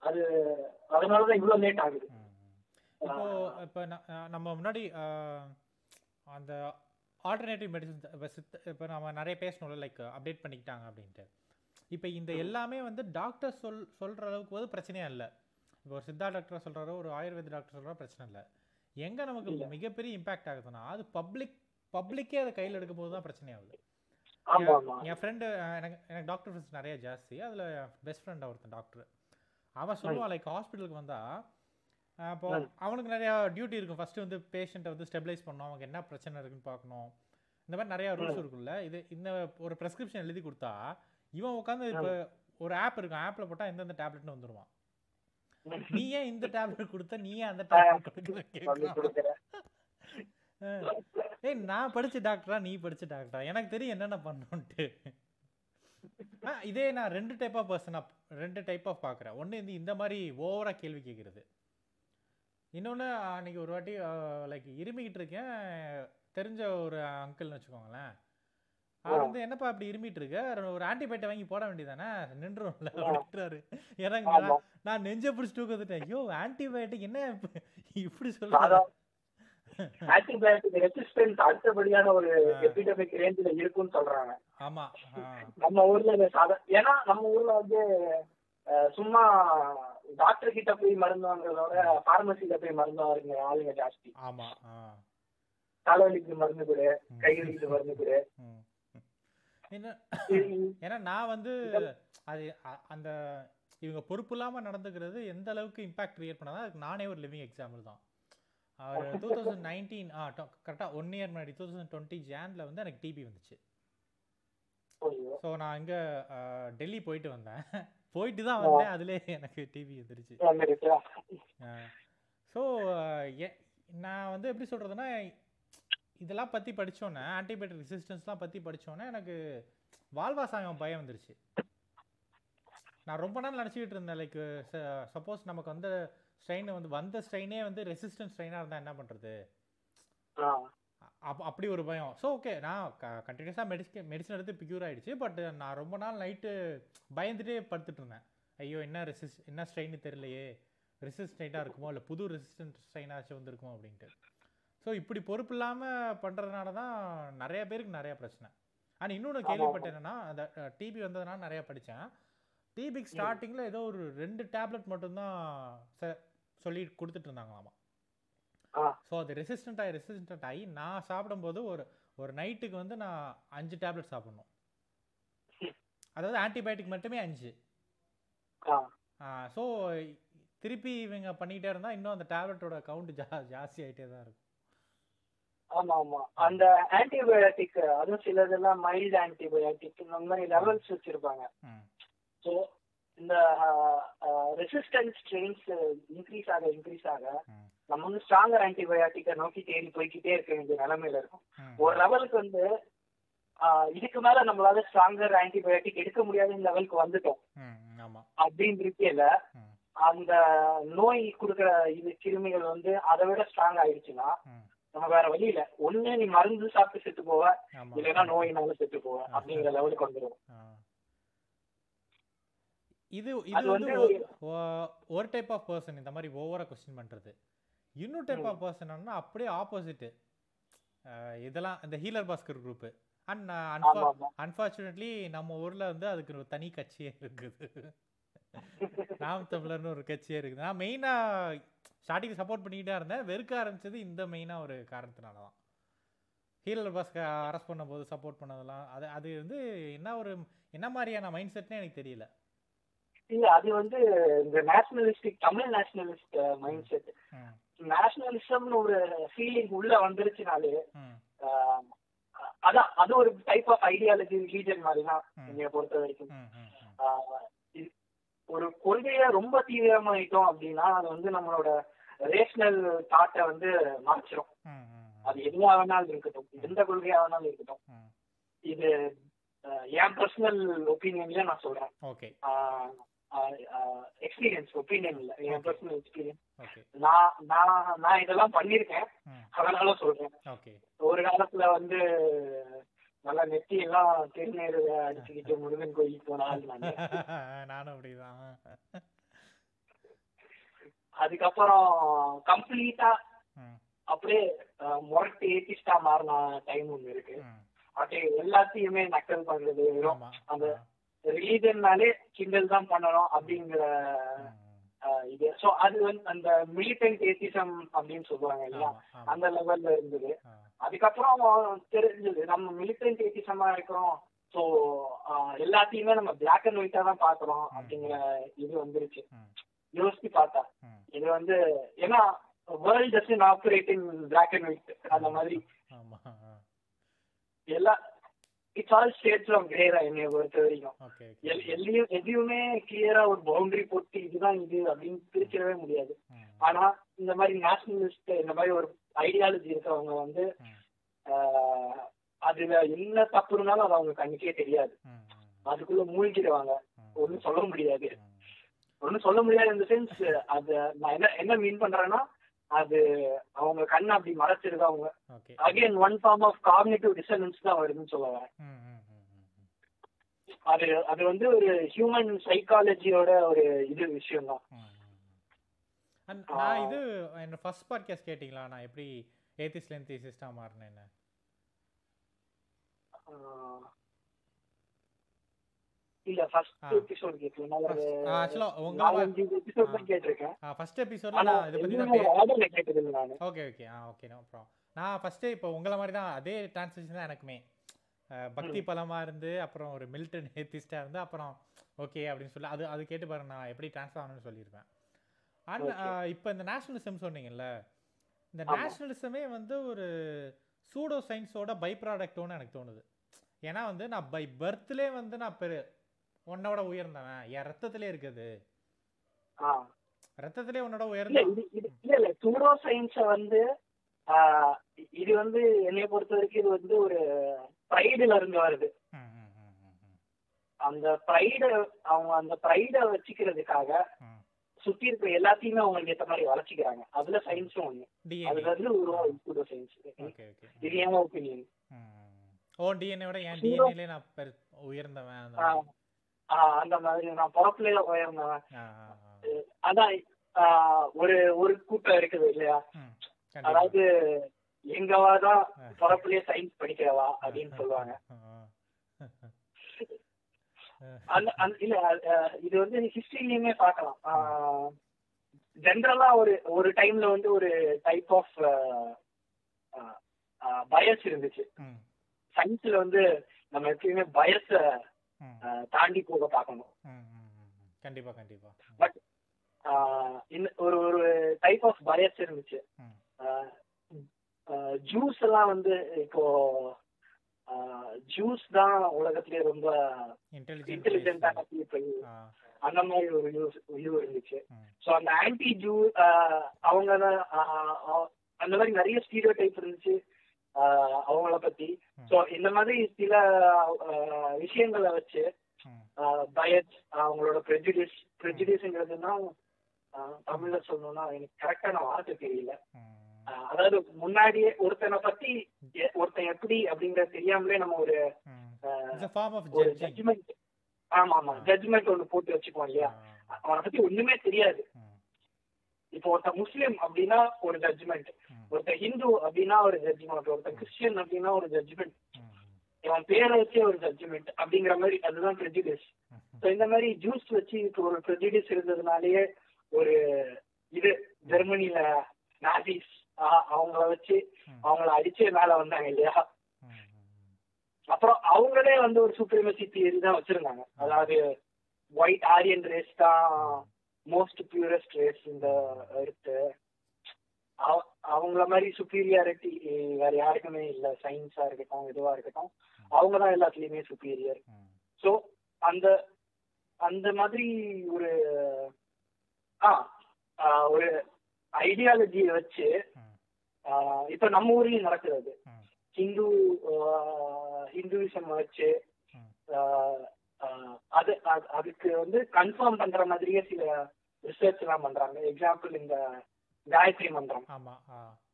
அது அதனாலதான் இவ்வளவு லேட் ஆகுது. இப்போ இப்போ நம்ம முன்னாடி அந்த ஆல்டர்னேட்டிவ் மெடிசன் இப்போ சித்த இப்போ நம்ம நிறைய பேசணும்ல லைக் அப்டேட் பண்ணிக்கிட்டாங்க அப்படின்ட்டு. இப்போ இந்த எல்லாமே வந்து டாக்டர் சொல் சொல்கிற அளவுக்கு வந்து பிரச்சனையே இல்லை. இப்போ ஒரு சித்தா டாக்டர் சொல்கிறாரோ ஒரு ஆயுர்வேத டாக்டர் சொல்கிறோ பிரச்சனை இல்லை. எங்கே நமக்கு. மிகப்பெரிய இம்பாக்ட் ஆகுதுன்னா அது பப்ளிக் பப்ளிக்கே அதை கையில் எடுக்கும்போது தான் பிரச்சனை ஆகுது. என் ஃப்ரெண்டு எனக்கு எனக்கு டாக்டர் ஃப்ரெண்ட்ஸ் நிறைய ஜாஸ்தி. அதில் பெஸ்ட் ஃப்ரெண்ட் ஒருத்தன் டாக்டர் அவன் சொல்லுவான் லைக் ஹாஸ்பிட்டலுக்கு வந்தா அஹ் இப்போ ம். அவனுக்கு நிறையா டியூட்டி இருக்கும். ஃபர்ஸ்ட் வந்து பேஷண்ட்டை வந்து ஸ்டெபிலைஸ் பண்ணணும். அவங்க என்ன பிரச்சனை இருக்குன்னு பார்க்கணும். இந்த மாதிரி நிறைய ரூல்ஸ். இருக்குல்ல இது இந்த ஒரு ப்ரெஸ்கிரிப்ஷன் எழுதி கொடுத்தா இவன் உட்காந்து இப்போ ஒரு ஆப் இருக்கும். ஆப்பில் போட்டால் எந்தெந்த டேப்லெட்னு வந்துருவான். நீ ஏன் இந்த டேப்லெட் கொடுத்த நீ ஏன் அந்த டேப்லெட் கொடுக்கல ஏய் நான் படிச்ச டாக்டரா நீ படிச்ச டாக்டரா எனக்கு தெரியும் என்னென்ன பண்ணணுன்ட்டு ஆ இதே நான் ரெண்டு டைப் ஆஃப் பர்சன் ரெண்டு டைப் ஆஃப் பார்க்குறேன் ஒன்று வந்து இந்த மாதிரி ஓவராக கேள்வி கேட்குறது இன்னொன்று அன்னைக்கு ஒரு வாட்டி லைக் இருமிக்கிட்டு இருக்கேன். தெரிஞ்ச ஒரு அங்கிள்னு வச்சுக்கோங்களேன். அவர் வந்து என்னப்பா இப்படி இருமிட்டு இருக்க ஒரு ஆன்டிபயோட்டிக் வாங்கி போட வேண்டியதானே? நின்றும்ல அப்படின்றாரு. ஆமா. நான் நெஞ்ச பிடிச்சி தூக்கத்துட்டேன் ஐயோ ஆன்டிபயோட்டிக் என்ன இப்ப- இப்படி சொல்றாரு. ஆன்டிபயோட்டிக் ரெசிஸ்டன்ஸ் அடுத்தபடியான ஒரு. எபிடமிக் ரேஞ்சில சொல்றாங்க. ஆமா. நம்ம ஊர்ல சாதா ஏன்னா நம்ம ஊர்ல வந்து சும்மா டாக்டர் கிட்ட போய் மருந்து வாங்குறதோட பார்மசில போய் மருந்து வாங்குற ஆளுங்க ஜாஸ்தி. ஆமா. தலைவலிக்கு மருந்து கொடு ம். கை வலிக்கு மருந்து கொடு. ஏன்னா நான் வந்து அது அந்த இவங்க பொறுப்பு இல்லாம நடந்துக்கிறது எந்த அளவுக்கு இம்பாக்ட் கிரியேட் பண்ணாதான் அதுக்கு நானே ஒரு லிவிங் எக்ஸாம்பிள் தான். ஒரு டூ தௌசண்ட் நைன்டீன் ஆ கரெக்டாக ஒன் இயர் முன்னாடி டூ தௌசண்ட் டுவெண்ட்டி ஜானில் வந்து எனக்கு டிபி வந்துச்சு. ஸோ நான் இங்கே டெல்லி போயிட்டு வந்தேன். போயிட்டு தான் வந்தேன் அதுலேயே எனக்கு டிபி வந்துருச்சு? ஸோ நான் வந்து எப்படி சொல்கிறதுனா இதெல்லாம் பற்றி படித்தோன்னே ஆன்டிபயோட்டிக் ரெசிஸ்டன்ஸ்லாம் பற்றி படித்தோன்னே எனக்கு வாழ்வாசாயம் பயம் வந்துருச்சு. நான் ரொம்ப நாள் நினச்சிக்கிட்டு இருந்தேன் லைக் சப்போஸ் நமக்கு வந்து ஸ்ட்ரெயின் வந்து வந்த ஸ்ட்ரெயினே வந்து ரெசிஸ்டன்ஸ் ஸ்ட்ரெயினாக இருந்தால் என்ன பண்ணுறது. அப் அப்படி ஒரு பயம். ஸோ ஓகே நான் கண்டினியூஸாக மெடிஸ்க மெடிசன் எடுத்து பிக்யூர் ஆயிடுச்சு பட் நான் ரொம்ப நாள் நைட்டு பயந்துட்டே படுத்துட்டு இருந்தேன். ஐயோ என்ன ரெசிஸ் என்ன ஸ்ட்ரெயின் தெரியலையே. ரெசிஸ்டண்ட்டாக இருக்குமோ இல்லை புது ரெசிஸ்டன்ட் ஸ்ட்ரெயினாச்சும் வந்திருக்குமோ அப்படின்ட்டு. ஸோ இப்படி பொறுப்பு இல்லாமல் பண்ணுறதுனால தான் நிறைய பேருக்கு நிறைய பிரச்சனை. ஆனால் இன்னொன்று. கேள்விப்பட்டேன் என்னன்னா அந்த டிபி வந்ததுனால நிறைய படித்தேன் டிபிக்கு ஸ்டார்டிங்கில் ஏதோ ஒரு ரெண்டு டேப்லெட் மட்டும்தான் ச- சொல்லி கொடுத்துட்டு இருந்தாங்களாமா. ஸோ அது ரெசிஸ்டண்ட் ஆகி ரெசிஸ்டண்ட் ஆகி நான் சாப்பிடும்போது ஒரு ஒரு நைட்டுக்கு வந்து நான் அஞ்சு டேப்லெட் சாப்பிடணும். அதாவது ஆன்டிபயோட்டிக் மட்டுமே அஞ்சு. ஸோ திருப்பி இவங்க பண்ணிக்கிட்டே இருந்தால் இன்னும் அந்த டேப்லெட்டோட கவுண்ட் ஜா ஜாஸ்தி ஆகிட்டே தான் இருக்கும். ஆமா ஆமா அந்த ஆன்டிபயோட்டிக் அதுவும் சிலதெல்லாம் மைல்டு ஆன்டிபயோட்டிக் இந்த மாதிரி லெவல்ஸ் வச்சிருப்பாங்க. ஸோ இந்த ரெசிஸ்டன்ஸ் ஸ்ட்ரெயின்ஸ் இன்க்ரீஸ் ஆக இன்க்ரீஸ் ஆக நம்ம வந்து ஸ்ட்ராங்கர் ஆன்டிபயோட்டிக்கை நோக்கி தேடி போய்க்கிட்டே இருக்க வேண்டிய நிலைமையில இருக்கும். ஒரு லெவலுக்கு வந்து இதுக்கு மேல நம்மளால ஸ்ட்ராங்கர் ஆன்டிபயோட்டிக் எடுக்க முடியாத லெவலுக்கு வந்துட்டோம். அப்படின்னு இருக்கல ம். அந்த நோய் கொடுக்குற இது கிருமிகள் வந்து அதை விட ஸ்ட்ராங் ஆயிடுச்சுன்னா நம்ம வேற வழி இல்ல ஒண்ணு நீ மருந்து சாப்பிட்டு செத்து போவ இல்லைன்னா நோயினால செத்து போவ அப்படிங்கிற லெவலுக்கு வந்துடும். இது இது வந்து ஒரு டைப் ஆஃப் பர்சன் இந்த மாதிரி ஓவரா கொஸ்டின் பண்றது. இன்னொரு டைப். ஆஃப் பர்சன் அப்படியே ஆப்போசிட் இதெல்லாம் இந்த healer Baskar group and unfortunately நம்ம ஊர்ல வந்து அதுக்கு ஒரு தனி கட்சியே இருக்குது. நாம் தமிழர்னு ஒரு கட்சியே இருக்குது. நான் மெயினா ஸ்டார்டிங் சப்போர்ட் பண்ணிக்கிட்டே இருந்தேன். வெறுக்க ஆரம்பிச்சது இந்த மெயினா ஒரு காரணத்தினால தான் ஹீலர் பாஸ்கர் அரெஸ்ட் பண்ணும்போது சப்போர்ட் பண்ணதெல்லாம் அது அது வந்து என்ன ஒரு என்ன மாதிரியான மைண்ட் செட்னே எனக்கு தெரியல. இல்ல அது வந்து இந்த nationalistic Tamil nationalist mind set நேஷனலிசம்னு ஒரு ஃபீலிங் உள்ள வந்துருச்சுனாலே அதான் அது ஒரு டைப் ஆஃப் ஐடியாலஜி ரிலீஜன் மாதிரி தான். என்னைய பொறுத்த வரைக்கும். ஒரு கொள்கையை ரொம்ப தீவிரமாயிட்டோம் அப்படின்னா அது வந்து நம்மளோட ரேஷனல் தாட்டை வந்து மறைச்சிரும். ம் ம் அது எதுவா வேணாலும் இருக்கட்டும். எந்த கொள்கையா வேணாலும் இருக்கட்டும். இது என் பர்சனல் ஒப்பீனியன்ல நான் சொல்றேன். எக்ஸ்பீரியன்ஸ் ஒப்பீனியன் இல்ல. என். பர்சனல் எக்ஸ்பீரியன்ஸ் நான் நான் நான் இதெல்லாம் பண்ணிருக்கேன் அதனால சொல்றேன். ஒரு காலத்துல வந்து நல்லா நெத்தி எல்லாம் திருநீர் அடிச்சுக்கிட்டு முருகன் கோயிலுக்கு நான். நானும் அப்படிதான். அதுக்கப்புறம் கம்ப்ளீட்டா அப்படியே முரட்டு ஏத்திஸ்டா மாறின டைம் ஒண்ணு இருக்கு. அப்படியே எல்லாத்தையுமே நக்கல் பண்றது வெறும் அந்த ரிலீஜன்னாலே கிண்டல் தான் பண்ணணும் அப்படிங்கிற இது. ஸோ அது வந்து அந்த மிலிட்டன்ட் ஏத்திசம் அப்படின்னு சொல்லுவாங்க இல்லையா? அந்த லெவல்ல இருந்தது. அதுக்கப்புறம் தெரிஞ்சது. நம்ம மிலிட்டன்ட் ஏத்திசமா இருக்கிறோம். ஸோ எல்லாத்தையுமே நம்ம பிளாக் அண்ட் ஒயிட்டா தான் பாக்குறோம் அப்படிங்கிற இது வந்துருச்சு. யோசிச்சு பார்த்தா. இது வந்து ஏன்னா world doesn't in black and white அந்த மாதிரி. எல்லா இட்ஸ் ஆல் ஸ்டேட்ஸ் ஆஃப் கிரேரா என்னைய பொறுத்த வரைக்கும். எல்லையும் எதையுமே கிளியரா ஒரு பவுண்டரி போட்டு இதுதான் இது அப்படின்னு பிரிச்சிடவே முடியாது. ஆனா இந்த மாதிரி நேஷனலிஸ்ட் இந்த மாதிரி ஒரு ஐடியாலஜி இருக்கவங்க வந்து அதுல என்ன தப்பு இருந்தாலும் அது அவங்க கண்ணுக்கே தெரியாது. அதுக்குள்ள மூழ்கிடுவாங்க. ஒண்ணும் சொல்ல முடியாது. ஒண்ணும் சொல்ல முடியாது இந்த சென்ஸ் அது நான் என்ன என்ன மீன் பண்றேன்னா அது அவங்க கண்ணை அப்படி மறைச்சிருது அவங்க. Again one form of cognitive dissonance தான் வருதுன்னு சொல்ல வரேன் அது அது வந்து ஒரு ஹியூமன் சைக்காலஜியோட ஒரு இது விஷயம் தான் நான் இது என்னோட ஃபர்ஸ்ட் பாட்காஸ்ட் கேட்டிங்களா? நான் எப்படி ஏத்திஸ்லேருந்து தீசிஸ்டாக மாறினேன்னு. இல்ல ஃபர்ஸ்ட். எபிசோட் கேட்கல நான் உங்களை நாலஞ்சு எபிசோட் தான் கேட்டிருக்கேன். ஃபர்ஸ்ட் எபிசோடில் நான் இதை பற்றி தான் எதுவுமே பே- ஆர்டர்ல நானு. ஓகே ஓகே ஆ ஓகே நோ அப்புறம் நான் ஃபஸ்ட்டு இப்போ உங்களை மாதிரி தான் அதே டிரான்ஸ்லேஷன் தான் எனக்குமே. பக்தி பலமாக இருந்து அப்புறம் ஒரு மில்டன் ஏத்திஸ்டாக இருந்து அப்புறம் ஓகே அப்படின்னு சொல்லி அது அது கேட்டு பாருங்க நான் எப்படி ட்ரான்ஸ்ஃபர் ஆகணும்னு சொல்லியிருப்பேன். And Okay. இப்போ இந்த நேஷனலிசம் சொன்னீங்கல்ல இந்த. நேஷனலிசமே வந்து ஒரு சூடோ சயின்ஸோட பை ப்ராடக்ட்னு எனக்கு தோணுது. ஏன்னா வந்து நான் பை பர்த்லே வந்து நான் பெரு உன்னோட உயர்ந்தவன் என் ரத்தத்திலே இருக்குது. ரத்தத்திலே உன்னோட இது இல்ல இல்ல சூடோ சயின்ஸ வந்து இது வந்து என்னைய பொறுத்த வரைக்கும் இது வந்து ஒரு ப்ரைடுல இருந்து வருது. அந்த ப்ரைட அவங்க அந்த ப்ரைட வச்சுக்கிறதுக்காக சுத்தி இருக்க எல்லாத்தையுமே அவங்களுக்கு ஏத்த மாதிரி வளர்ச்சிக்கிறாங்க. அதுல சயின்ஸும் ஒண்ணு. அதுல இருந்து உருவாகும் சூடோ சயின்ஸ் இது என் ஒப்பீனியன் ஓ டிஎன்ஏ என் Zero- டிஎன்ஏலே நான் உயர்ந்தவன். அந்த மாதிரி. நான் பிறப்புல உயர்ந்தவன். அதான் ஒரு ஒரு கூட்டம் இருக்குது இல்லையா. அதாவது எங்கவாதான் பிறப்புலயே சயின்ஸ் படிக்கிறவா அப்படின்னு சொல்லுவாங்க. அந்த இல்ல இது வந்து ஹிஸ்டரியிலயுமே பார்க்கலாம். ஜென்ரலா ஒரு ஒரு டைம்ல வந்து ஒரு டைப் ஆஃப் பயஸ் இருந்துச்சு. சயின்ஸ்ல வந்து நம்ம எப்பயுமே பயஸ தாண்டி போக பார்க்கணும். கண்டிப்பா கண்டிப்பா. பட் ஒரு ஒரு டைப் ஆஃப் பயஸ் இருந்துச்சு. ஜூஸ் எல்லாம் வந்து இப்போ ஜூஸ் தான் உலகத்திலேயே ரொம்ப இன்டெலிஜென்ட் அந்த மாதிரி ஒரு இது இருந்துச்சு. ஸோ அந்த ஆன்டி ஜூ அவங்க அந்த மாதிரி நிறைய ஸ்டீரியோ டைப் இருந்துச்சு அவங்கள பத்தி. ஸோ இந்த மாதிரி சில விஷயங்களை வச்சு பயட் அவங்களோட ப்ரெஜுடிஸ் ப்ரெஜுடிஸ்ங்கிறதுனா தமிழ்ல சொல்லணும்னா எனக்கு கரெக்டான வார்த்தை தெரியல. அதாவது முன்னாடியே ஒருத்தனை பத்தி ஒருத்தன் எப்படி அப்படிங்கறது தெரியாமலே நம்ம ஒரு ஒரு ஜட்ஜ்மெண்ட் ஆமா ஆமா. ஜட்ஜ்மெண்ட் ஒன்று போட்டு வச்சுக்குவோம் இல்லையா? அவனை பத்தி ஒண்ணுமே தெரியாது. இப்போ ஒருத்தன் முஸ்லீம் அப்படின்னா ஒரு ஜட்ஜ்மெண்ட் ஒருத்தன் ஹிந்து அப்படின்னா ஒரு ஜட்ஜ்மெண்ட் ஒருத்தன் கிறிஸ்டியன் அப்படின்னா ஒரு ஜட்ஜ்மெண்ட் இவன் பேரை வச்சே ஒரு ஜட்ஜ்மெண்ட் அப்படிங்கிற மாதிரி அதுதான் ப்ரெஜுடிஸ் இந்த மாதிரி ஜூஸ் வச்சு இப்போ ஒரு ப்ரெஜுடிஸ் இருந்ததுனாலயே ஒரு இது ஜெர்மனில நாசிஸ் அவங்கள வச்சு அவங்கள அடிச்சே மேல வந்தாங்க இல்லையா? அப்புறம் அவங்களே வந்து ஒரு சூப்ரமசி தியரி தான் வச்சிருந்தாங்க. அதாவது ஒயிட் ஆரியன் ரேஸ் தான் மோஸ்ட் பியூரஸ்ட் ரேஸ் இந்த எர்த்து அவங்கள மாதிரி சுப்பீரியாரிட்டி வேற யாருக்குமே இல்ல. சயின்ஸா இருக்கட்டும் இதுவா இருக்கட்டும். அவங்க தான் எல்லாத்துலயுமே சுப்பீரியர் ஸோ அந்த அந்த மாதிரி ஒரு ஆ ஆ, ஒரு ஐடியாலஜியை வச்சு இப்ப நம்ம ஊர்லயும் நடக்குது அது ஹிந்து ஹிந்துவிசம் வச்சு அது அது- அதுக்கு வந்து கன்ஃபார்ம் பண்ற மாதிரியே சில ரிசர்ச் எல்லாம் பண்றாங்க. எக்ஸாம்பிள் இந்த காயத்ரி மந்திரம்.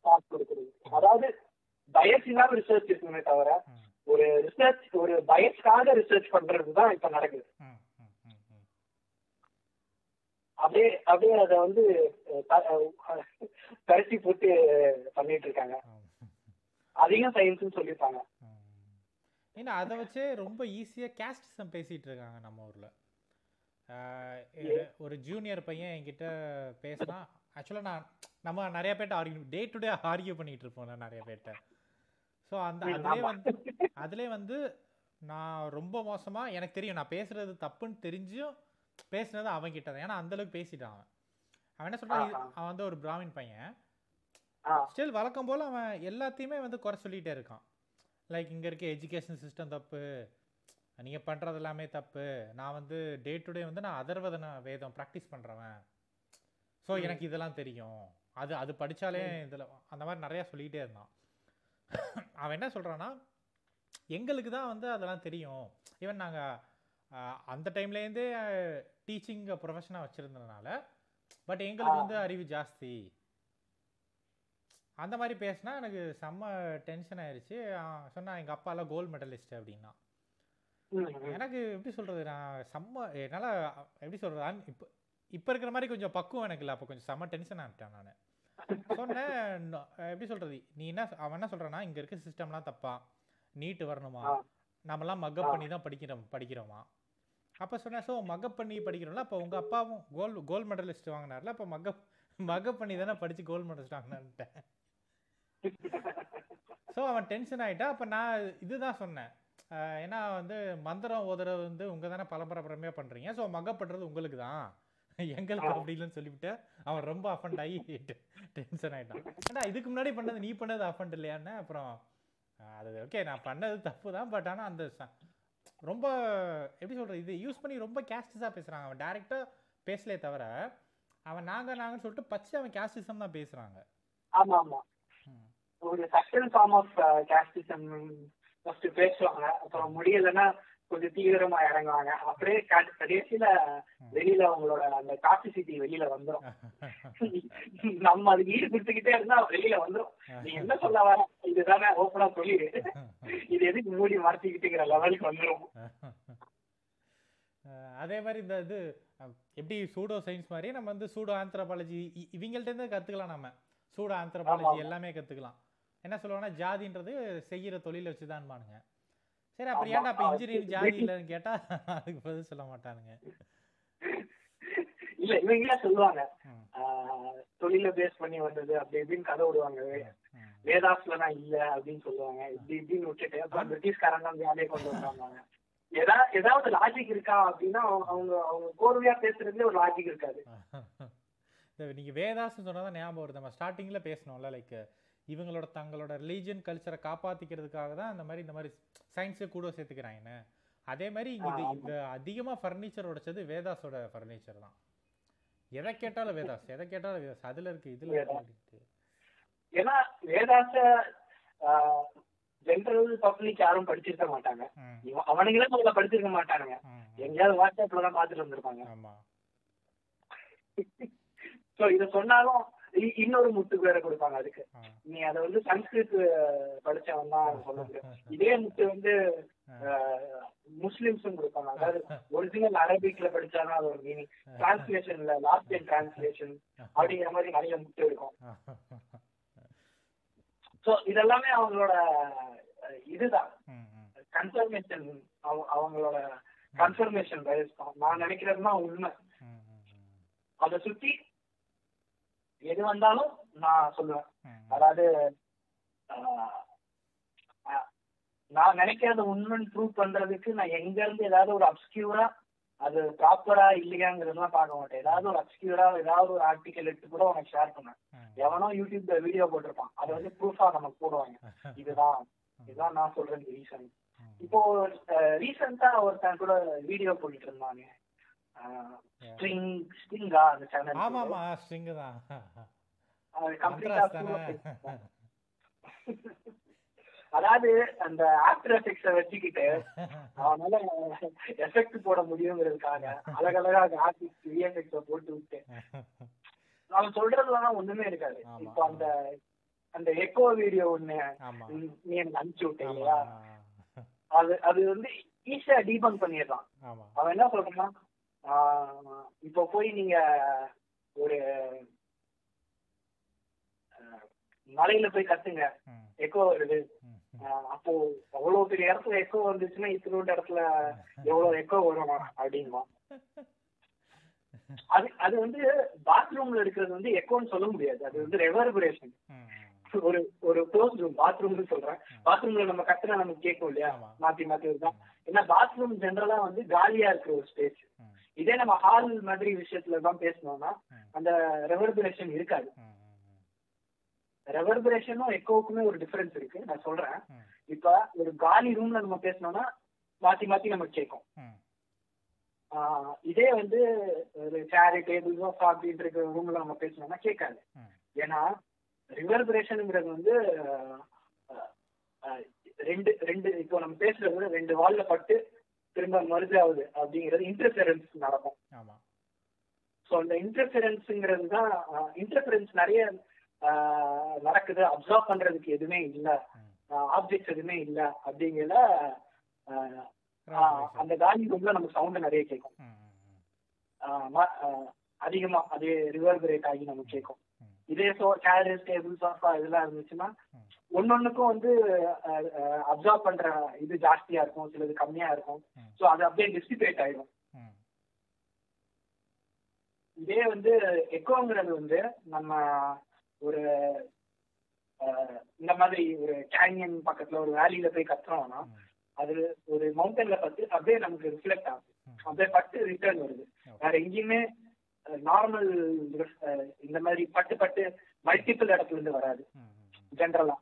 பாஸ் கொடுக்குறது. அதாவது பயஸ் இல்லாம ரிசர்ச் இருக்குமே தவிர ஒரு ரிசர்ச் ஒரு பயஸ்க்காக ரிசர்ச் பண்றது தான் இப்ப நடக்குது. அப்படியே அப்படியே அதை வந்து கரைச்சி போட்டு பண்ணிட்டு இருக்காங்க ஆம். அதையும் சயின்ஸ்னு சொல்லியிருப்பாங்க. ஏன்னா அதை வச்சே ரொம்ப ஈஸியாக கேஸ்டிசம் பேசிட்டு இருக்காங்க நம்ம ஊரில் ஒரு ஜூனியர் பையன் என்கிட்ட பேசினா ஆக்சுவலாக நான் நம்ம நிறைய பேர்ட்ட argue day to day argue பண்ணிட்டு இருப்போம் நான் நிறைய பேர்ட்ட ஸோ அந்த ஆமா. வந்து அதுலேயே வந்து நான் ரொம்ப மோசமாக எனக்கு தெரியும் நான் பேசுறது தப்புன்னு தெரிஞ்சும் பேசுனது அவன் கிட்ட தான் ஏன்னா அந்த அளவுக்கு பேசிட்டான் அவன். அவன் என்ன ஆஹா. அவன் வந்து ஒரு பிராமின் பையன். ஸ்டில் வழக்கம் போல் அவன் எல்லாத்தையுமே வந்து குறை சொல்லிகிட்டே இருக்கான். லைக் இங்கே இருக்க எஜுகேஷன் சிஸ்டம் தப்பு. நீங்கள் பண்ணுறது எல்லாமே தப்பு. நான் வந்து டே டு டே வந்து நான் அதர்வதன வேதம் ப்ராக்டிஸ் பண்ணுறவன் ஸோ. எனக்கு இதெல்லாம் தெரியும். அது அது படித்தாலே இதில் அந்த மாதிரி நிறையா சொல்லிகிட்டே இருந்தான். அவன் என்ன சொல்கிறான்னா எங்களுக்கு தான் வந்து அதெல்லாம் தெரியும். ஈவன் நாங்கள் அந்த டைம்லேருந்தே டீச்சிங் ப்ரொஃபஷனாக வச்சுருந்ததுனால பட் எங்களுக்கு. வந்து அறிவு ஜாஸ்தி. அந்த மாதிரி பேசினா எனக்கு செம்ம டென்ஷன் ஆயிடுச்சு சொன்னா எங்கள் அப்பாலாம் கோல்டு மெடலிஸ்ட் அப்படின்னா. எனக்கு எப்படி சொல்கிறது நான் செம்ம என்னால் எப்படி சொல்கிறது இப்போ இப்போ இருக்கிற மாதிரி கொஞ்சம் பக்குவம் எனக்கு இல்லை. அப்போ கொஞ்சம் செம்ம டென்ஷன் ஆகிட்டேன் நான். சொன்னேன் "நோ- எப்படி சொல்கிறது நீ என்ன அவன் என்ன சொல்கிறான்னா இங்கே இருக்க சிஸ்டம்லாம் தப்பா. நீட்டு வரணுமா. நம்மலாம் மக்கப் பண்ணி தான் படிக்கிறோம் படிக்கிறோமா? அப்போ சொன்னேன் ஸோ மக்கப் பண்ணி படிக்கிறோம்ல அப்போ உங்கள் அப்பாவும் கோல்டு கோல்டு மெடலிஸ்ட் வாங்கினார்ல அப்போ மக்கப் மக்கப் பண்ணி தானே படித்து கோல்டு மெடலிஸ்ட் வாங்கினான்ட்டேன் ஸோ அவன் டென்ஷன் ஆகிட்டா அப்போ நான் இதுதான் சொன்னேன். ஏன்னா வந்து மந்திரம் ஓதுறது வந்து உங்கள் தானே பரம்பரையாக பண்ணுறீங்க ஸோ மக்கப் பண்ணுறது உங்களுக்கு தான். எங்களுக்கு. அப்படி இல்லைன்னு சொல்லிவிட்டு அவன் ரொம்ப அஃபண்ட் ஆகி டென்ஷன் ஆகிட்டான் ஏன்னா இதுக்கு முன்னாடி பண்ணது நீ பண்ணது அஃபண்ட் இல்லையான்னு அப்புறம் அது ஓகே நான் பண்ணது தப்பு தான் பட் ஆனால் அந்த ரொம்ப எப்படி சொல்கிறது இது யூஸ் பண்ணி ரொம்ப கேஸ்டிஸாக பேசுகிறாங்க அவன் டேரெக்டாக பேசலே தவிர அவன் நாங்கள் நாங்கன்னு சொல்லிட்டு பச்சை அவன் கேஸ்டிசம் தான் பேசுகிறாங்க ஆமா ஆமா ஒரு second form of casteism first பேசுவாங்க. அப்புறம் முடியலைன்னா கொஞ்சம் தீவிரமா இறங்குவாங்க. அப்படியே கட- கடைசியில வெளியில அவங்களோட அந்த டாக்ஸிசிட்டி வெளியில வந்துரும். நம்ம அதுக்கு ஈடு கொடுத்துக்கிட்டே இருந்தா வெளியில வந்துரும். நீ என்ன சொல்ல வர? இதுதானே ஓப்பனா சொல்லிடு. இது எதுக்கு மூடி மறைச்சிக்கிட்டுங்கிற லெவலுக்கு வந்துரும். அஹ் அதே மாதிரி இந்த இது எப்படி சூடோ சயின்ஸ் மாதிரி நம்ம வந்து சூடோ ஆந்த்ரோபாலஜி இவங்கள்ட்டேருந்து கற்றுக்கலாம் நம்ம. Pseudo anthropology. எல்லாமே கற்றுக்கலாம் என்ன சொல்லுவாங்கன்னா ஜாதின்றது செய்கிற தொழிலை வச்சு தான்பானுங்க சரி அப்புறம். ஏன்டா அது இன்ஜினியரிங் ஜாதி இல்லைன்னு கேட்டால் அதுக்கு பதில் சொல்ல மாட்டானுங்க. இல்ல இவங்களே சொல்லுவாங்க. தொழில பேஸ் பண்ணி வந்தது அப்படி இப்படின்னு கதை விடுவாங்க. வேதாஸ்ல இல்ல அப்படின்னு சொல்லுவாங்க. இப்படி இப்படின்னு விட்டுட்டு அப்புறம் பிரிட்டிஷ்காரங்க வந்து அதே கொண்டு வந்தாங்க. ஏதாவது ஏதாவது லாஜிக் இருக்கா அப்படின்னா அவங்க அவங்க கோர்வையா பேசுறதுல ஒரு லாஜிக் இருக்காது. வேதாஸ்னு சொன்னால் தான் ஞாபகம் வருது. நம்ம ஸ்டார்டிங்கில் பேசணும்ல லைக் இவங்களோட தங்களோட ரிலீஜியன் கல்ச்சரை காப்பாத்திக்கிறதுக்காக தான் அந்த மாதிரி இந்த மாதிரி சயின்ஸை கூட சேர்த்துக்கிறாங்கன்னு அதே மாதிரி இங்க இது. இந்த அதிகமா ஃபர்னிச்சர் உடைச்சது வேதாஸோட ஃபர்னிச்சர் தான். எதை கேட்டாலும் வேதாஸ் எதை கேட்டாலும் வேதாஸ் அதுல இருக்கு இதுல இருக்கு. ஏன்னா வேதாச ஜென்ரல் பப்ளிக் யாரும் படிச்சிருக்க மாட்டாங்க. அவனுங்களே முதல்ல படிச்சிருக்க மாட்டானுங்க. எங்கேயாவது வாட்ஸ்அப்ல தான் பார்த்துட்டு வந்திருப்பாங்க ஆமா. சோ இத சொன்னாலும் இன்னொரு முட்டு வேற கொடுப்பாங்க அதுக்கு. நீ அதை வந்து சன்ஸ்கிரிட் படிச்சவன் தான் சொல்ல முடியும். இதே முட்டு வந்து முஸ்லிம்ஸும் கொடுப்பாங்க. அதாவது ஒரிஜினல் அரபிக்ல படிச்சாதான் அது ஒரு மீனிங் டிரான்ஸ்லேஷன்ல லாஸ்ட் இன் டிரான்ஸ்லேஷன் அப்படிங்கிற மாதிரி நிறைய முட்டு இருக்கும். சோ இதெல்லாமே அவங்களோட இதுதான். கன்ஃபர்மேஷன் அவங்களோட கன்ஃபர்மேஷன் பயஸ் தான். நான் நினைக்கிறது தான் உண்மை. அதை சுத்தி எது வந்தாலும் நான் சொல்லுவேன். அதாவது நான் நினைக்கிறத உண்மைன்னு ப்ரூவ் பண்றதுக்கு நான் எங்க இருந்து ஏதாவது ஒரு அப்ஸ்கியூரா அது ப்ராப்பரா இல்லையாங்கிறதுலாம் பார்க்க மாட்டேன். ஏதாவது ஒரு அப்ஸ்கியூரா ஏதாவது ஒரு ஆர்டிக்கல் எடுத்து கூட உனக்கு ஷேர் பண்ணேன். எவனோ யூடியூப்ல வீடியோ போட்டிருப்பான். அதை வந்து ப்ரூஃபா நமக்கு போடுவாங்க. இதுதான். இதுதான் நான் சொல்றேன் ரீசன். இப்போ ரீசெண்டா ஒருத்தன் கூட வீடியோ போட்டுட்டு இருந்தாங்க. ஸ்ட்ரிங் ஸ்ட்ரிங்கா அந்த சேனல் ஆமா ஆமா ஸ்ட்ரிங் தான். கம்ப்ளீட்டா மந்த்ராஸ் தானே? அதாவது அந்த ஆஃப்டர் எஃபெக்ட்ஸ வச்சுக்கிட்டு அவனால எஃபெக்ட் போட முடியுங்கிறதுக்காக அழகழகா ஆர்டிஸ்ட் விஎஃப்எக்ஸ போட்டு விட்டு அவன் சொல்றதுலாம் ஒண்ணுமே இருக்காது. இப்போ அந்த அந்த எக்கோ வீடியோ ஒண்ணு நீ எனக்கு அனுப்பிச்சு விட்ட ஆமா இல்லையா அது அது வந்து ஈஸியா டீபங்க் பண்ணிடுறான் ஆமா. அவன் என்ன சொல்றான் இப்போ போய் நீங்க ஒரு மலையில போய் கத்துங்க. எக்கோ வருது. அப்போ அவ்வளவு பெரிய இடத்துல எக்கோ வந்துச்சுன்னா இத்தனோட இடத்துல எவ்வளவு எக்கோ வரும் அப்படிங்குவான் அது அது வந்து பாத்ரூம்ல இருக்கிறது வந்து எக்கோன்னு சொல்ல முடியாது. அது வந்து ரெவர்பரேஷன். ஒரு ஒரு க்ளோஸ் ரூம் பாத்ரூம்னு சொல்றேன். பாத்ரூம்ல நம்ம கத்துனா நமக்கு கேட்கும் இல்லையா. மாத்தி மாத்தி வருதான் ஏன்னா பாத்ரூம் ஜென்ரலா வந்து காலியா இருக்கிற ஒரு ஸ்பேஸ் ம், இதே நம்ம ஹால் மாதிரி விஷயத்துல தான் பேசணும்னா. அந்த ரெவர்பரேஷன் இருக்காது. ரெவர்பரேஷனும் எக்கோவுக்குமே ஒரு டிஃபரன்ஸ் இருக்கு. நான் சொல்றேன். இப்ப ஒரு காலி ரூம்ல நம்ம பேசணும்னா மாத்தி மாத்தி நமக்கு கேட்கும் இதே வந்து ஒரு சேரு டேபிள் சோஃபா அப்படின்ற ரூம்ல நம்ம பேசணும்னா கேட்காது. ஏன்னா ரிவர்பரேஷனுங்கிறது வந்து ரெண்டு ரெண்டு இப்போ நம்ம பேசுறது ரெண்டு வால்ல பட்டு திரும்ப மருது ஆகுது அப்படிங்கிறது இன்டர்ஃபெரன்ஸ் நடக்கும் ஸோ அந்த இன்டர்ஃபெரன்ஸுங்கிறது தான் இன்டர்ஃபெரன்ஸ் நிறைய நடக்குது அப்சர்வ் பண்றதுக்கு எதுவுமே இல்ல. ஆப்ஜெக்ட்ஸ் எதுவுமே இல்ல அப்படிங்கிற. அந்த காலி ரூம்ல நமக்கு சவுண்ட் நிறைய கேட்கும் அதிகமா அது ரிவர்பரேட் ஆகி நமக்கு கேட்கும். இதே சோ சேரு டேபிள் சோஃபா இதெல்லாம் இருந்துச்சுன்னா. ஒன்னொன்னுக்கும் வந்து அப்சர்வ் பண்ற இது ஜாஸ்தியா இருக்கும் சிலது கம்மியா இருக்கும். சோ அது அப்படியே டிஸ்டிபேட் ஆயிடும். இதே வந்து எக்கோங்கிறது வந்து நம்ம ஒரு இந்த மாதிரி ஒரு கேனியன் பக்கத்துல ஒரு வேலியில போய் கத்துறோம்னா. அது ஒரு மவுண்டன்ல பட்டு அப்படியே நமக்கு ரிஃப்ளெக்ட் ஆகும் ம். அப்படியே பட்டு ரிட்டர்ன் வருது வேற எங்கேயுமே நார்மல் இந்த மாதிரி பட்டு பட்டு மல்டிபிள் இடத்துல இருந்து வராது ஜென்ரலா.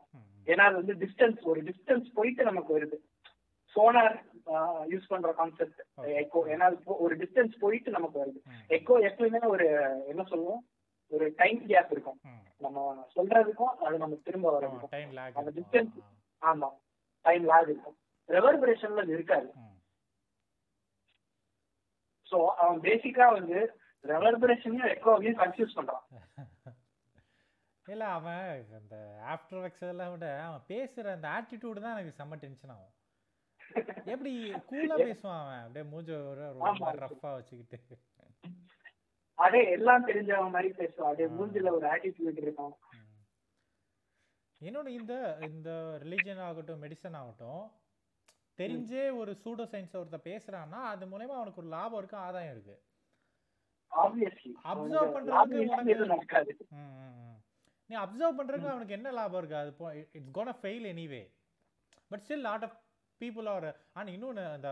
ஏன்னா அது வந்து டிஸ்டன்ஸ் ஒரு டிஸ்டன்ஸ் போயிட்டு நமக்கு வருது. சோனார் யூஸ் பண்ற கான்செப்ட். எக்கோ ஏன்னா ஒரு டிஸ்டன்ஸ் போயிட்டு நமக்கு வருது. எக்கோ எப்பயுமே ஒரு என்ன சொல்லுவோம்? ஒரு டைம் கேப் இருக்கும். நம்ம சொல்றதுக்கும் அது நமக்கு திரும்ப வரதுக்கும் அந்த distance- ஆமா. டைம் லாக் இருக்கும். ரெவர்பரேஷன்ல இருக்காது. சோ அவன் பேசிக்கா வந்து ரெவர்பரேஷனையும் எக்கோவையும் கன்ஃபியூஸ் பண்றான். இல்ல அவன் அந்த ஆஃப்டர் ஒர்க்ஸ் எல்லாம் விட அவன் பேசுற அந்த ஆட்டிடியூட் தான் எனக்கு செம்ம டென்ஷன் ஆகும். எப்படி கூலா பேசுவான் அவன்? அப்படியே மூஞ்ச ஒரு ரொம்ப. ரஃப்பா வச்சுக்கிட்டு. அதே எல்லாம் தெரிஞ்சவன் மாதிரி பேசுவான். ஆ. மூஞ்சில ஒரு ஆட்டிடியூட் இருக்கும். ம். இன்னொன்னு இந்த இந்த ரிலீஜன் ஆகட்டும் மெடிசன் ஆகட்டும் தெரிஞ்சே ஒரு சூடோ சயின்ஸ் ஒருத்தர் பேசுறான்னா அது மூலயமா அவனுக்கு ஒரு லாபம் இருக்கு ஆதாயம் இருக்கு. Observe பண்றதுக்கு நீ அப்சர்வ் பண்றதுக்கு அவனுக்கு என்ன லாபம் இருக்கு? அது it's gonna fail anyway but still lot of people are ஆனால் இன்னொன்று அந்த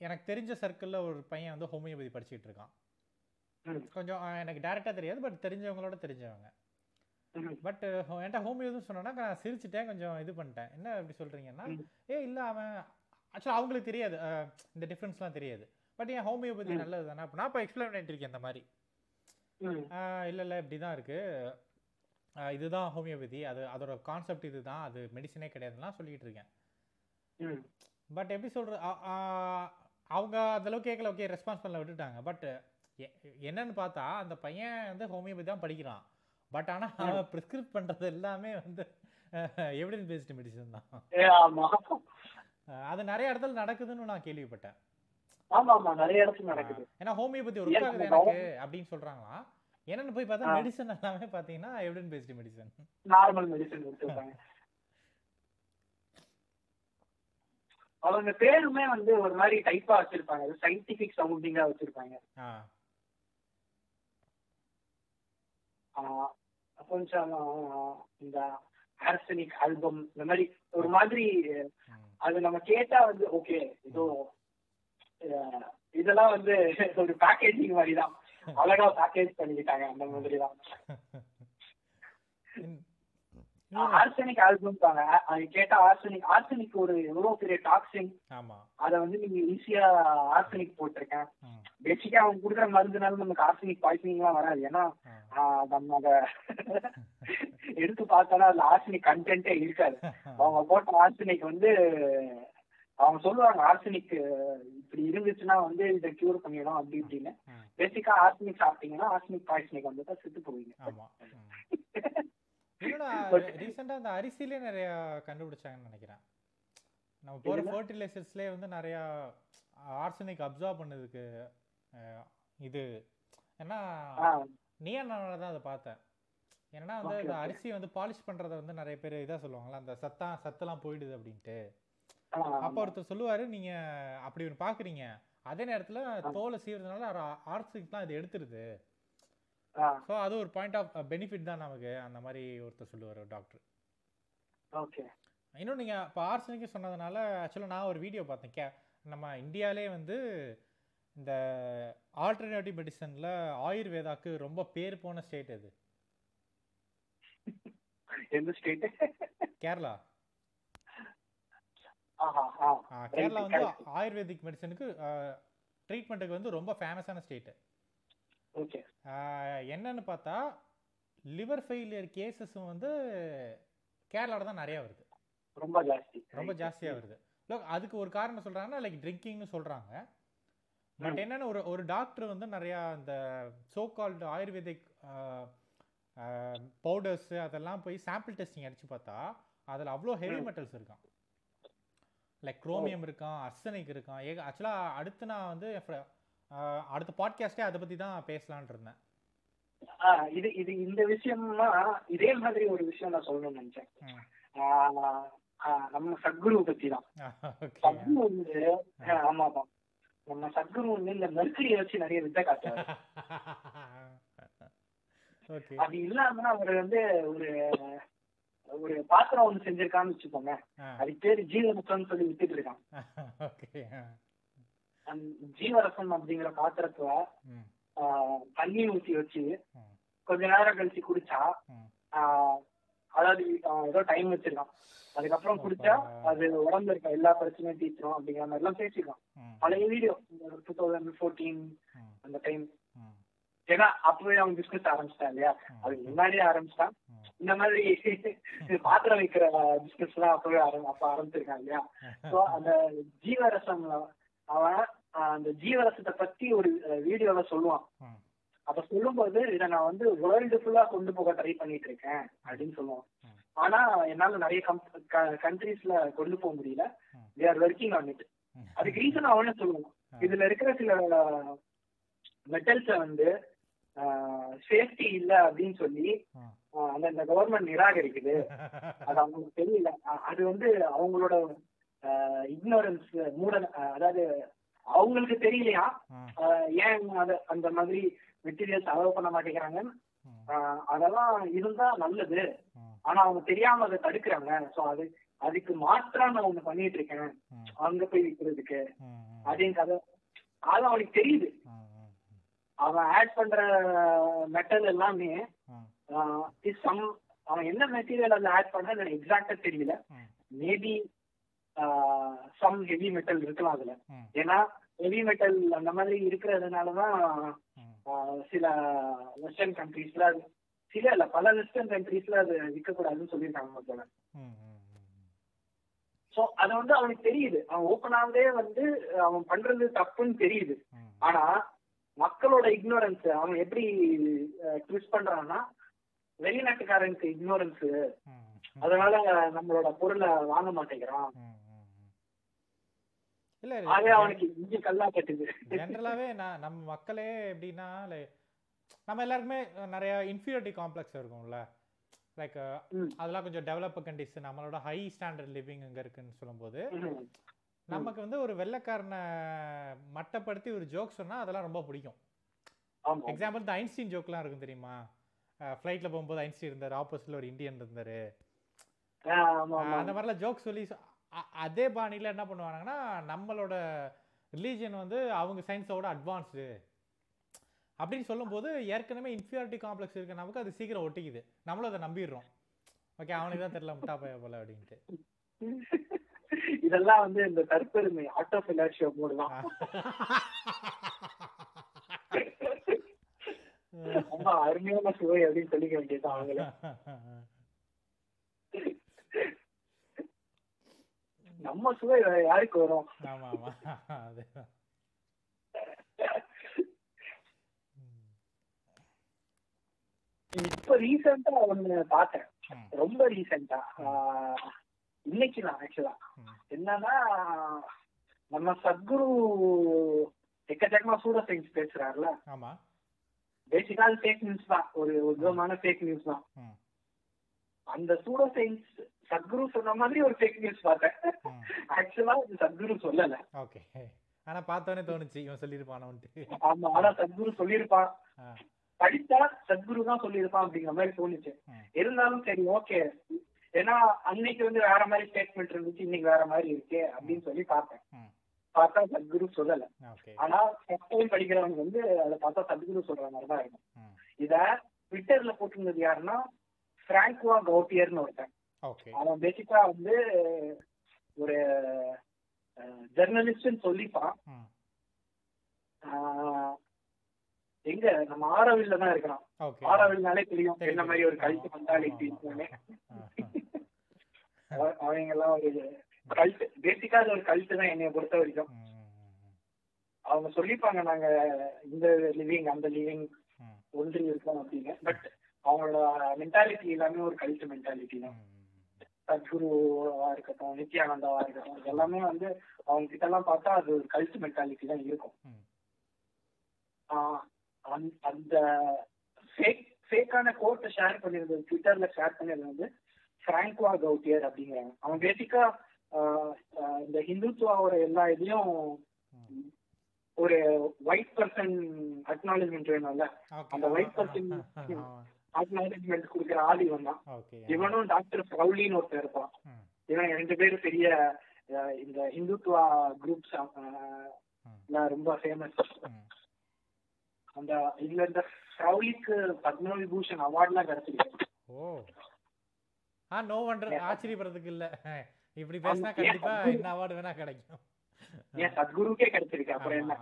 எனக்கு தெரிஞ்ச சர்க்கிளில் ஒரு பையன் வந்து ஹோமியோபதி படிச்சுட்டு இருக்கான். கொஞ்சம் எனக்கு டேரெக்டாக தெரியாது பட் தெரிஞ்சவங்களோட தெரிஞ்சவங்க. பட் என்கிட்ட ஹோமியோன்னு சொன்னோன்னா நான் சிரிச்சிட்டேன் கொஞ்சம் இது பண்ணிட்டேன். என்ன இப்படி சொல்றீங்கன்னா ம். ஏ இல்லை அவன் ஆக்சுவலாக அவங்களுக்கு தெரியாது இந்த டிஃப்ரென்ஸ்லாம் தெரியாது. பட் என் ஹோமியோபதி. நல்லது தானே அப்போ நான் இப்போ எக்ஸ்பிளைன் பண்ணிட்டு இருக்கேன் இந்த மாதிரி. ம். இல்லை இல்லை இப்படி தான் இருக்குது இதுதான் ஹோமியோபதி. அது அதோட கான்செப்ட் இதுதான். அது மெடிசனே கிடையாதுலாம் சொல்லிட்டு இருக்கேன். பட் எப்படி ஆ, அவங்க அந்தளவுக்கு கேட்கல ஓகே ரெஸ்பான்ஸ் பண்ணல விட்டுட்டாங்க. பட் என்னன்னு பார்த்தா அந்த பையன் வந்து ஹோமியோபதி தான் படிக்கிறான். பட் ஆனால் அவன் ப்ரிஸ்கிரிப்ட் பண்ணுறது எல்லாமே வந்து எவிடன்ஸ் பேஸ்டு மெடிசன் தான். அது நிறைய இடத்துல நடக்குதுன்னு நான் கேள்விப்பட்டேன். ஆமா ஆமா நிறைய இடத்துல நடக்குது. ஏன்னா ஹோமியோபதி ஒரு ஏன் ஆகுது நம்ம எனக்கு அப்படின்னு சொல்றாங்களாம் என்னன்னு போய் பார்த்தா ஆ. மெடிசன் எல்லாமே பார்த்தீங்கன்னா evidence based medicine normal medicine கொடுத்துருக்காங்க. அவங்க பேருமே வந்து ஒரு மாதிரி டைப்பா வச்சிருப்பாங்க. சயின்டிபிக் சவுண்டிங்கா வச்சிருப்பாங்க. கொஞ்சம் இந்த ஆர்சனிக் ஆல்பம் இந்த மாதிரி ஒரு மாதிரி. அது நம்ம கேட்டா வந்து ஓகே இதோ இதெல்லாம் வந்து ஒரு பேக்கேஜிங் மாதிரி தான் அழகா பேக்கேஜ் பண்ணிக்கிட்டாங்க அந்த மாதிரி தான் ஆர்சனிக் ஆல்பம் தாங்க. அது கேட்டா ஆர்சனிக் ஆர்சனிக் ஒரு எவ்வளவு பெரிய டாக்ஸின் அத வந்து நீங்க ஈஸியா ஆர்சனிக் போட்டிருக்கேன். பேசிக்கா அவங்க கொடுக்குற மருந்துனால நமக்கு ஆர்சனிக் பாய்சனிங் எல்லாம் வராது. ஏன்னா நம்ம அத எடுத்து பார்த்தோம்னா அதுல ஆர்சனிக் கண்டென்ட்டே இருக்காது. அவங்க போட்ட ஆர்சனிக் வந்து அவங்க சொல்லுவாங்க ஆர்சனிக் இப்படி இருந்துச்சுன்னா வந்து இதை கியூர் பண்ணிடும் அப்படி இப்படின்னு. பேசிக்கா ஆர்சனிக் சாப்பிட்டீங்கன்னா ஆர்சனிக் பாய்சனிக் வந்து தான் செத்து போவீங்க. ரீசெண்டா அந்த அரிசியிலே நிறைய கண்டுபிடிச்சாங்கன்னு நினைக்கிறேன். நம்ம போற? ஃபர்டிலைசர்ஸ்லேயே வந்து நிறைய ஆர்சனிக் அப்சர்வ் பண்ணதுக்கு இது. ஏன்னா ஆஹ், நீயானால தான் அதை பார்த்தேன். ஏன்னா வந்து. அரிசி வந்து பாலிஷ் பண்றத வந்து நிறைய பேர் இதா சொல்லுவாங்கல்ல அந்த சத்தா சத்தெல்லாம் போயிடுது அப்படின்ட்டு. அப்போ ஒருத்தர் சொல்லுவாரு நீங்க அப்படி ஒன்று பாக்குறீங்க. அதே நேரத்துல தோலை சீவுறதுனால ஆர்சிக்லாம் இது எடுத்துருது. ஸோ அது ஒரு பாயிண்ட் ஆஃப் பெனிஃபிட் தான் நமக்கு. அந்த மாதிரி ஒருத்தர் சொல்லுவார் டாக்டர் ஓகே. இன்னும் நீங்கள் இப்போ ஆர்சனிக்கு சொன்னதுனால ஆக்சுவலாக நான் ஒரு வீடியோ பார்த்தேன். கே நம்ம இந்தியாவிலே வந்து இந்த ஆல்டர்னேட்டிவ் மெடிசனில் ஆயுர்வேதாக்கு ரொம்ப பேர் போன ஸ்டேட் இது எந்த ஸ்டேட் கேரளா. கேரளா வந்து ஆயுர்வேதிக் மெடிசனுக்கு ட்ரீட்மெண்ட்டுக்கு வந்து ரொம்ப ஃபேமஸான ஸ்டேட்டு ஓகே. என்னன்னு பார்த்தா லிவர் ஃபெயிலியர் கேசஸும் வந்து கேரளாவில் தான் நிறையா வருது. ரொம்ப ஜாஸ்தி. ரொம்ப ஜாஸ்தியாக வருது. Look, அதுக்கு ஒரு காரணம் சொல்கிறாங்கன்னா லைக் ட்ரிங்கிங்னு சொல்கிறாங்க பட். என்னன்னு ஒரு ஒரு டாக்டர் வந்து நிறையா இந்த சோ கால்டு ஆயுர்வேதிக் பவுடர்ஸ் அதெல்லாம் போய் சாம்பிள் டெஸ்டிங் அடிச்சு பார்த்தா அதில் அவ்வளோ ஹெவி. மெட்டல்ஸ் இருக்கான் லைக் குரோமியம் இருக்கான் அர்சனிக் இருக்கான் ஏக ஆக்சுவலாக அடுத்து நான் வந்து அடுத்த பாட்காஸ்டே அதை பற்றி தான் பேசலான் இருந்தேன். இது இது இந்த விஷயம்னா இதே மாதிரி ஒரு விஷயம் நான் சொல்லணும்னு நினைச்சேன். நம்ம சத்குரு பத்தி தான் சத்குரு வந்து ஆமா ஆமா நம்ம சத்குரு வந்து இந்த மெர்க்கரியை வச்சு நிறைய வித்தை காட்டுவாரு. ஓகே. அது இல்லாம அவர் வந்து ஒரு ஒரு பாத்திரம் ஒண்ணு செஞ்சிருக்கான்னு வச்சுக்கோங்க. அதுக்கு பேரு ஜீவரசம்னு சொல்லி வித்துட்டு இருக்கான் ஜீவரசம் அப்படிங்கிற பாத்திரத்துல தண்ணி ஊத்தி வச்சு கொஞ்ச நேரம் கழிச்சு குடிச்சா அதாவது ஏதோ டைம் வச்சிருக்கான். அதுக்கப்புறம் குடிச்சா அது உடம்புல இருக்க எல்லா பிரச்சனையும் தீர்த்துரும் அப்படிங்கிற மாதிரி எல்லாம் பேசிருக்கான் பழைய வீடியோ டூ தௌசண்ட் ஃபோர்டீன் அந்த டைம் ஏன்னா அப்பவே அவன் பிசினஸ் ஆரம்பிச்சிட்டான் இல்லையா? அதுக்கு முன்னாடியே ஆரம்பிச்சிட்டான். இந்த மாதிரி பாத்திரம் வைக்கிற பிசினஸ் எல்லாம் அப்பவே அப்ப ஆரம்பிச்சிருக்கான் இல்லையா? சோ அந்த ஜீவரசம்ல அவன் அந்த ஜீவரசத்தை பத்தி ஒரு வீடியோல சொல்லுவான். அப்ப சொல்லும்போது இதை நான் வந்து வேர்ல்டு ஃபுல்லா கொண்டு போக ட்ரை பண்ணிட்டு இருக்கேன் அப்படின்னு சொல்லுவான். ஆனா என்னால நிறைய கண்ட்ரீஸ்ல கொண்டு போக முடியல. They are working on it. அதுக்கு ரீசன் அவனே சொல்லுவான். இதுல இருக்கிற சில மெட்டல்ஸ வந்து சேஃப்டி இல்ல அப்படின்னு சொல்லி அந்த இந்த கவர்மெண்ட் நிராகரிக்குது அது அவங்களுக்கு தெரியல அது வந்து அவங்களோட இக்னோரன்ஸ் மூட அதாவது அவங்களுக்கு தெரியலையா ஏன் அது அந்த மாதிரி மெட்டீரியல்ஸ் அலோவ் பண்ண மாட்டேங்கிறாங்கன்னு ம். ஆஹ், அதெல்லாம் இருந்தா நல்லது. ஆனா அவங்க தெரியாம அதை தடுக்கிறாங்க சோ அது அதுக்கு மாற்றா நான் ஒண்ணு பண்ணிட்டு இருக்கேன். அங்க போய் விற்கிறதுக்கு. அப்படின்னு கதை அது அவனுக்கு தெரியுது. அவன் ஆட் பண்ற மெட்டல் எல்லாமே. இஸ் சம் அவன் என்ன மெட்டீரியல் அதுல ஆட் பண்ணா எனக்கு எக்ஸாக்டா தெரியல. மேபி சம் ஹெவி மெட்டல் இருக்கலாம் அதுல. ஏன்னா ஹெவி மெட்டல் அந்த மாதிரி இருக்கிறதுனாலதான் சில வெஸ்டர்ன் கண்ட்ரீஸ்ல அது சில இல்ல பல வெஸ்டர்ன் கண்ட்ரீஸ்ல அது விற்கக்கூடாதுன்னு சொல்லியிருக்காங்க போல. சோ அது வந்து அவனுக்கு தெரியுது அவன் ஓப்பனாவே வந்து அவன் பண்றது தப்புன்னு தெரியுது. ஆனா மக்களோட இக்னோரன்ஸ் அவன் எப்படி ட்விஸ்ட் பண்றான்னா வெளிநாட்டுக்காரனுக்கு இக்னோரன்ஸ். அதனால நம்மளோட பொருளை வாங்க மாட்டேங்கிறான். இல்ல அவனுக்கு இஞ்சி கல்லா கட்டுது ஜென்ரலாவே நான் நம்ம மக்களே எப்படின்னா நம்ம எல்லாருக்குமே நிறைய இன்ஃபீரியாரிட்டி காம்ப்ளெக்ஸ் இருக்கும்ல லைக். அதெல்லாம் கொஞ்சம் டெவலப் கண்டிஷன் நம்மளோட ஹை ஸ்டாண்டர்ட் லிவிங் அங்க இருக்குன்னு சொல்லும்போது. நமக்கு வந்து ஒரு வெள்ளைக்காரனை மட்டப்படுத்தி ஒரு ஜோக் சொன்னா அதெல்லாம் ரொம்ப பிடிக்கும் எக்ஸாம்பிள் இந்த ஐன்ஸ்டீன் ஜோக்லாம் இருக்கும் தெரியுமா ஃப்ளைட்ல போகும்போது ஐன்ஸ்டீன் இருந்தார் ஆப்போசிட்ல ஒரு இந்தியன் இருந்தாரு. அந்த மாதிரிலாம் ஜோக் சொல்லி அதே பாணியில என்ன பண்ணுவாங்கன்னா நம்மளோட ரிலீஜன் வந்து அவங்க சயின்ஸோட அட்வான்ஸ்டு அப்படின்னு சொல்லும்போது ஏற்கனவே இன்ஃபியாரிட்டி காம்ப்ளெக்ஸ் இருக்க நமக்கு அது சீக்கிரம் ஒட்டிக்குது. நம்மளும் அதை நம்பிடுறோம். ஓகே அவனுக்கு தான் தெரியல முட்டா பைய போல அப்படின்ட்டு. இதெல்லாம் வந்து இந்த தற்பெருமை ஆட்டோ பிலாஷியோ போடலாம் ரொம்ப அருமையான சுவை அப்படின்னு சொல்லிக்க வேண்டியது அவங்களே. நம்ம சுவை யாருக்கு வரும். இப்ப ரீசெண்டா ஒண்ணு பார்த்தேன். ம். ரொம்ப ரீசெண்டா இன்னைக்கு தான் ஆக்சுவலா. என்னன்னா நம்ம சத்குரு எக்கச்சக்கமா சூட சயின்ஸ் பேசுறாருல. ஆமா. பேசிக்கா அது ஃபேக் நியூஸ் தான் ஒரு விதமான ஃபேக் நியூஸ் தான். அந்த சூட சயின்ஸ் சத்குரு சொன்ன மாதிரி ஒரு ஃபேக் நியூஸ் பார்த்தேன். ஆக்சுவலா அது சத்குரு சொல்லல ஓகே ஆனா பார்த்தோன்னே தோணுச்சு இவன் சொல்லியிருப்பானோன்ட்டு ஆமா ஆனா சத்குரு சொல்லியிருப்பான் ஆ. படித்தா சத்குரு தான் சொல்லியிருப்பான் அப்படிங்கிற மாதிரி தோணுச்சு. இருந்தாலும் சரி ஓகே ஏன்னா அன்னைக்கு வந்து வேற மாதிரி ஸ்டேட்மெண்ட் இருந்துச்சு இன்னைக்கு வேற மாதிரி இருக்கு அப்படின்னு சொல்லி பார்த்தேன். பார்த்தா சத்குரு சொல்லல. ஆனா ஃபர்ஸ்ட் படிக்கிறவங்க வந்து அதை பார்த்தா சத்குரு சொல்ற மாதிரி தான் இருக்கும். இத ட்விட்டர்ல போட்டிருந்தது யாருன்னா பிராங்க்வா கௌட்டியர்னு ஒருத்தன். அவன் பேசிக்கா வந்து ஒரு ஜெர்னலிஸ்ட்னு சொல்லிப்பான். எங்க நம்ம ஆரோவில்ல தான் இருக்கிறான். ஓகே. ஆரோவில்னாலே தெரியும் என்ன மாதிரி ஒரு தெரியும். கல்ட்டு ஆமா, மென்டாலிட்டி ஆமா, ஆ, அவங்க எல்லாம் ஒரு கல்ட் பேசிக்கா அது ஒரு கல்ட்டு தான் என்னைய பொறுத்த வரைக்கும். அவங்க சொல்லிப்பாங்க நாங்க இந்த லிவிங் அந்த லிவிங் ஒன்றி இருக்கோம் அப்படின்னு. பட் அவங்களோட மென்டாலிட்டி எல்லாமே ஒரு கல்ட் மென்டாலிட்டி தான். சத்குருவா இருக்கட்டும் நித்யானந்தாவா இருக்கட்டும் எல்லாமே வந்து அவங்க கிட்ட எல்லாம் பார்த்தா அது ஒரு கல்ட் மென்டாலிட்டி தான் இருக்கும். அந்த- ஃபேக் ஃபேக்கான கோட்டை ஷேர் பண்ணிருந்தது ட்விட்டர்ல ஷேர் பண்ணிருந்தது வந்து பிராங்க்வா கௌட்டியர் அப்படிங்கிறாங்க. அவன் பேசிக்கா இந்த ஹிந்துத்துவாவோட எல்லா இதையும் ம். ஒரு ஒயிட் பர்சன் அக்னாலஜ்மெண்ட் வேணும்ல. அந்த person- ஆமா. அக்னாலஜ்மெண்ட் கொடுக்குற ஆள் இவன் தான் இவனும் டாக்டர் ஃப்ரௌலின்னு ஒருத்தர் இருப்பான். இவன் ரெண்டு பேரும் பெரிய இந்த ஹிந்துத்துவா குரூப்ஸ் ரொம்ப ஃபேமஸ். அந்த இதுல இந்த ஃப்ரௌலிக்கு பத்ம விபூஷன் அவார்ட்லாம் கிடைச்சிருக்கு. ஓ. ஆ நோ வண்டர். ஆச்சரியப்படுறதுக்கு இல்ல. இப்படி பேசினா கண்டிப்பா. என்ன அவார்டு வேணா கிடைக்கும். ஏன் சத்குருக்கே கிடைச்சிருக்கு அப்புறம் என்ன?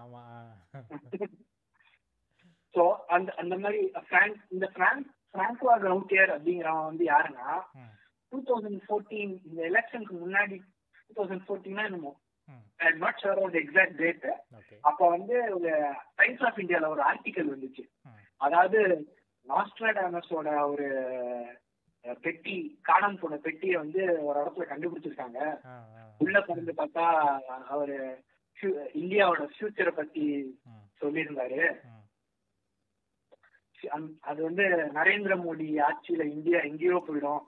சோ அந்த அந்த மாதிரி ஃப்ராங்க் இந்த ஃப்ராங்க் பிராங்க்வா கவுட்டியர் அப்படிங்கிறவன் வந்து யாருன்னா டூ தௌசண்ட் ஃபோர்டீன் இந்த எலெக்ஷனுக்கு முன்னாடி டூ தௌசண்ட் ஃபோர்டீனா என்னமோ. I not sure exact date அப்ப வந்து ஒரு டைம்ஸ் ஆஃப் இந்தியால ஒரு ஆர்டிக்கல் வந்துச்சு. அதாவது நாஸ்ட்ராடாமஸோட ஒரு பெட்டி காணாம போன பெட்டியை வந்து ஒரு இடத்துல கண்டுபிடிச்சிருக்காங்க. உள்ள திறந்து பார்த்தா அவரு இந்தியாவோட ஃபியூச்சரை பத்தி சொல்லியிருந்தாரு. அது வந்து நரேந்திர மோடி ஆட்சியில இந்தியா எங்கேயோ போயிடும்.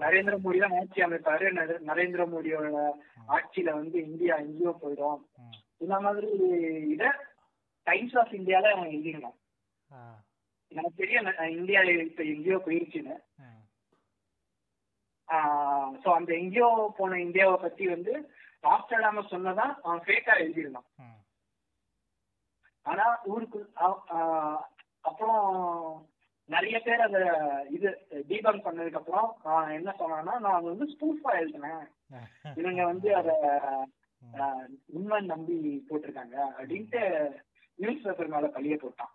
நரேந்திர மோடி தான் ஆட்சி அமைப்பாரு. நர- நரேந்திர மோடியோட ஆட்சியில வந்து இந்தியா எங்கேயோ போயிடும். இந்த மாதிரி இத டைம்ஸ் ஆஃப் இந்தியால அவன் எழுதிருந்தான் எனக்கு தெரியும் இந்தியா இப்ப எங்கேயோ போயிருச்சுன்னு. சோ அந்த எங்கேயோ போன இந்தியாவை பத்தி வந்து ஆஸ்திரேலியாம சொன்னதான் அவன் ஃபேக்கா எழுதியிருந்தான். ஆனா ஊருக்கு அப்புறம் நிறைய பேர் அத இது டீபங்க் பண்ணதுக்கு அப்புறம் என்ன சொன்னேன்னா நான் வந்து ஸ்பூஃபா எழுதினேன். இவங்க வந்து அத உண்மை நம்பி போட்டிருக்காங்க அப்படின்ட்டு நியூஸ் பேப்பர் மேல பழிய போட்டான்.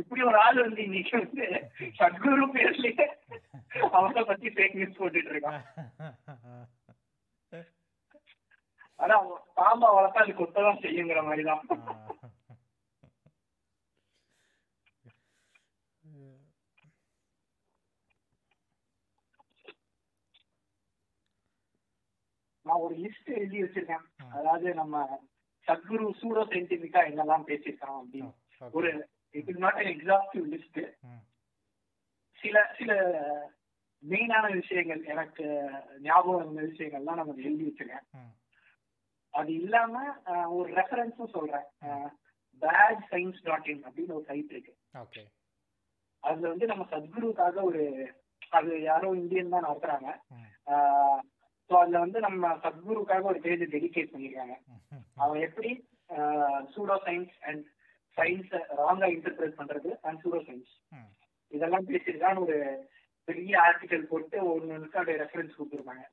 இப்படி ஒரு ஆள் வந்து இன்னைக்கு வந்து சத்குரு பேர்லயே அவனை பத்தி ஃபேக் நியூஸ் போட்டுட்டு இருக்கான். ஆனா பாம்பா வளர்த்தா அது கொத்ததான் செய்யுங்கிற மாதிரி தான் நான் ஒரு லிஸ்ட் எழுதி வச்சிருக்கேன். அதாவது நம்ம சத்குரு சூடோ சயின்டிபிக்கா என்னெல்லாம் பேசியிருக்கான் அப்படின்னு. ஒரு it is not exhaustive list சில சில மெயினான விஷயங்கள் எனக்கு ஞாபகம் இருந்த விஷயங்கள்லாம் நம்ம எழுதி வச்சிருக்கேன். அது இல்லாம ஒரு ரெஃபரன்ஸும் சொல்றேன். பேட் சயின்ஸ் டாட் இன் அப்படின்னு ஒரு சைட் இருக்கு. அதுல வந்து நம்ம சத்குருக்காக ஒரு அது யாரோ இந்தியன் தான் நடத்துறாங்க. ஸோ அதுல வந்து நம்ம சத்குருக்காக ஒரு பேஜ் டெடிகேட் பண்ணிருக்காங்க. அவன் எப்படி சூடோ சயின்ஸ் அண்ட் சயின்ஸ் ராங்கா இன்டர்பிரேட் பண்றது அண்ட் சூடோ சயின்ஸ் இதெல்லாம் பேசியிருக்கான்னு ஒரு பெரிய ஆர்டிகல் போட்டு ஒன்னு அப்படியே ரெஃபரன்ஸ் கொடுத்துருப்பாங்க.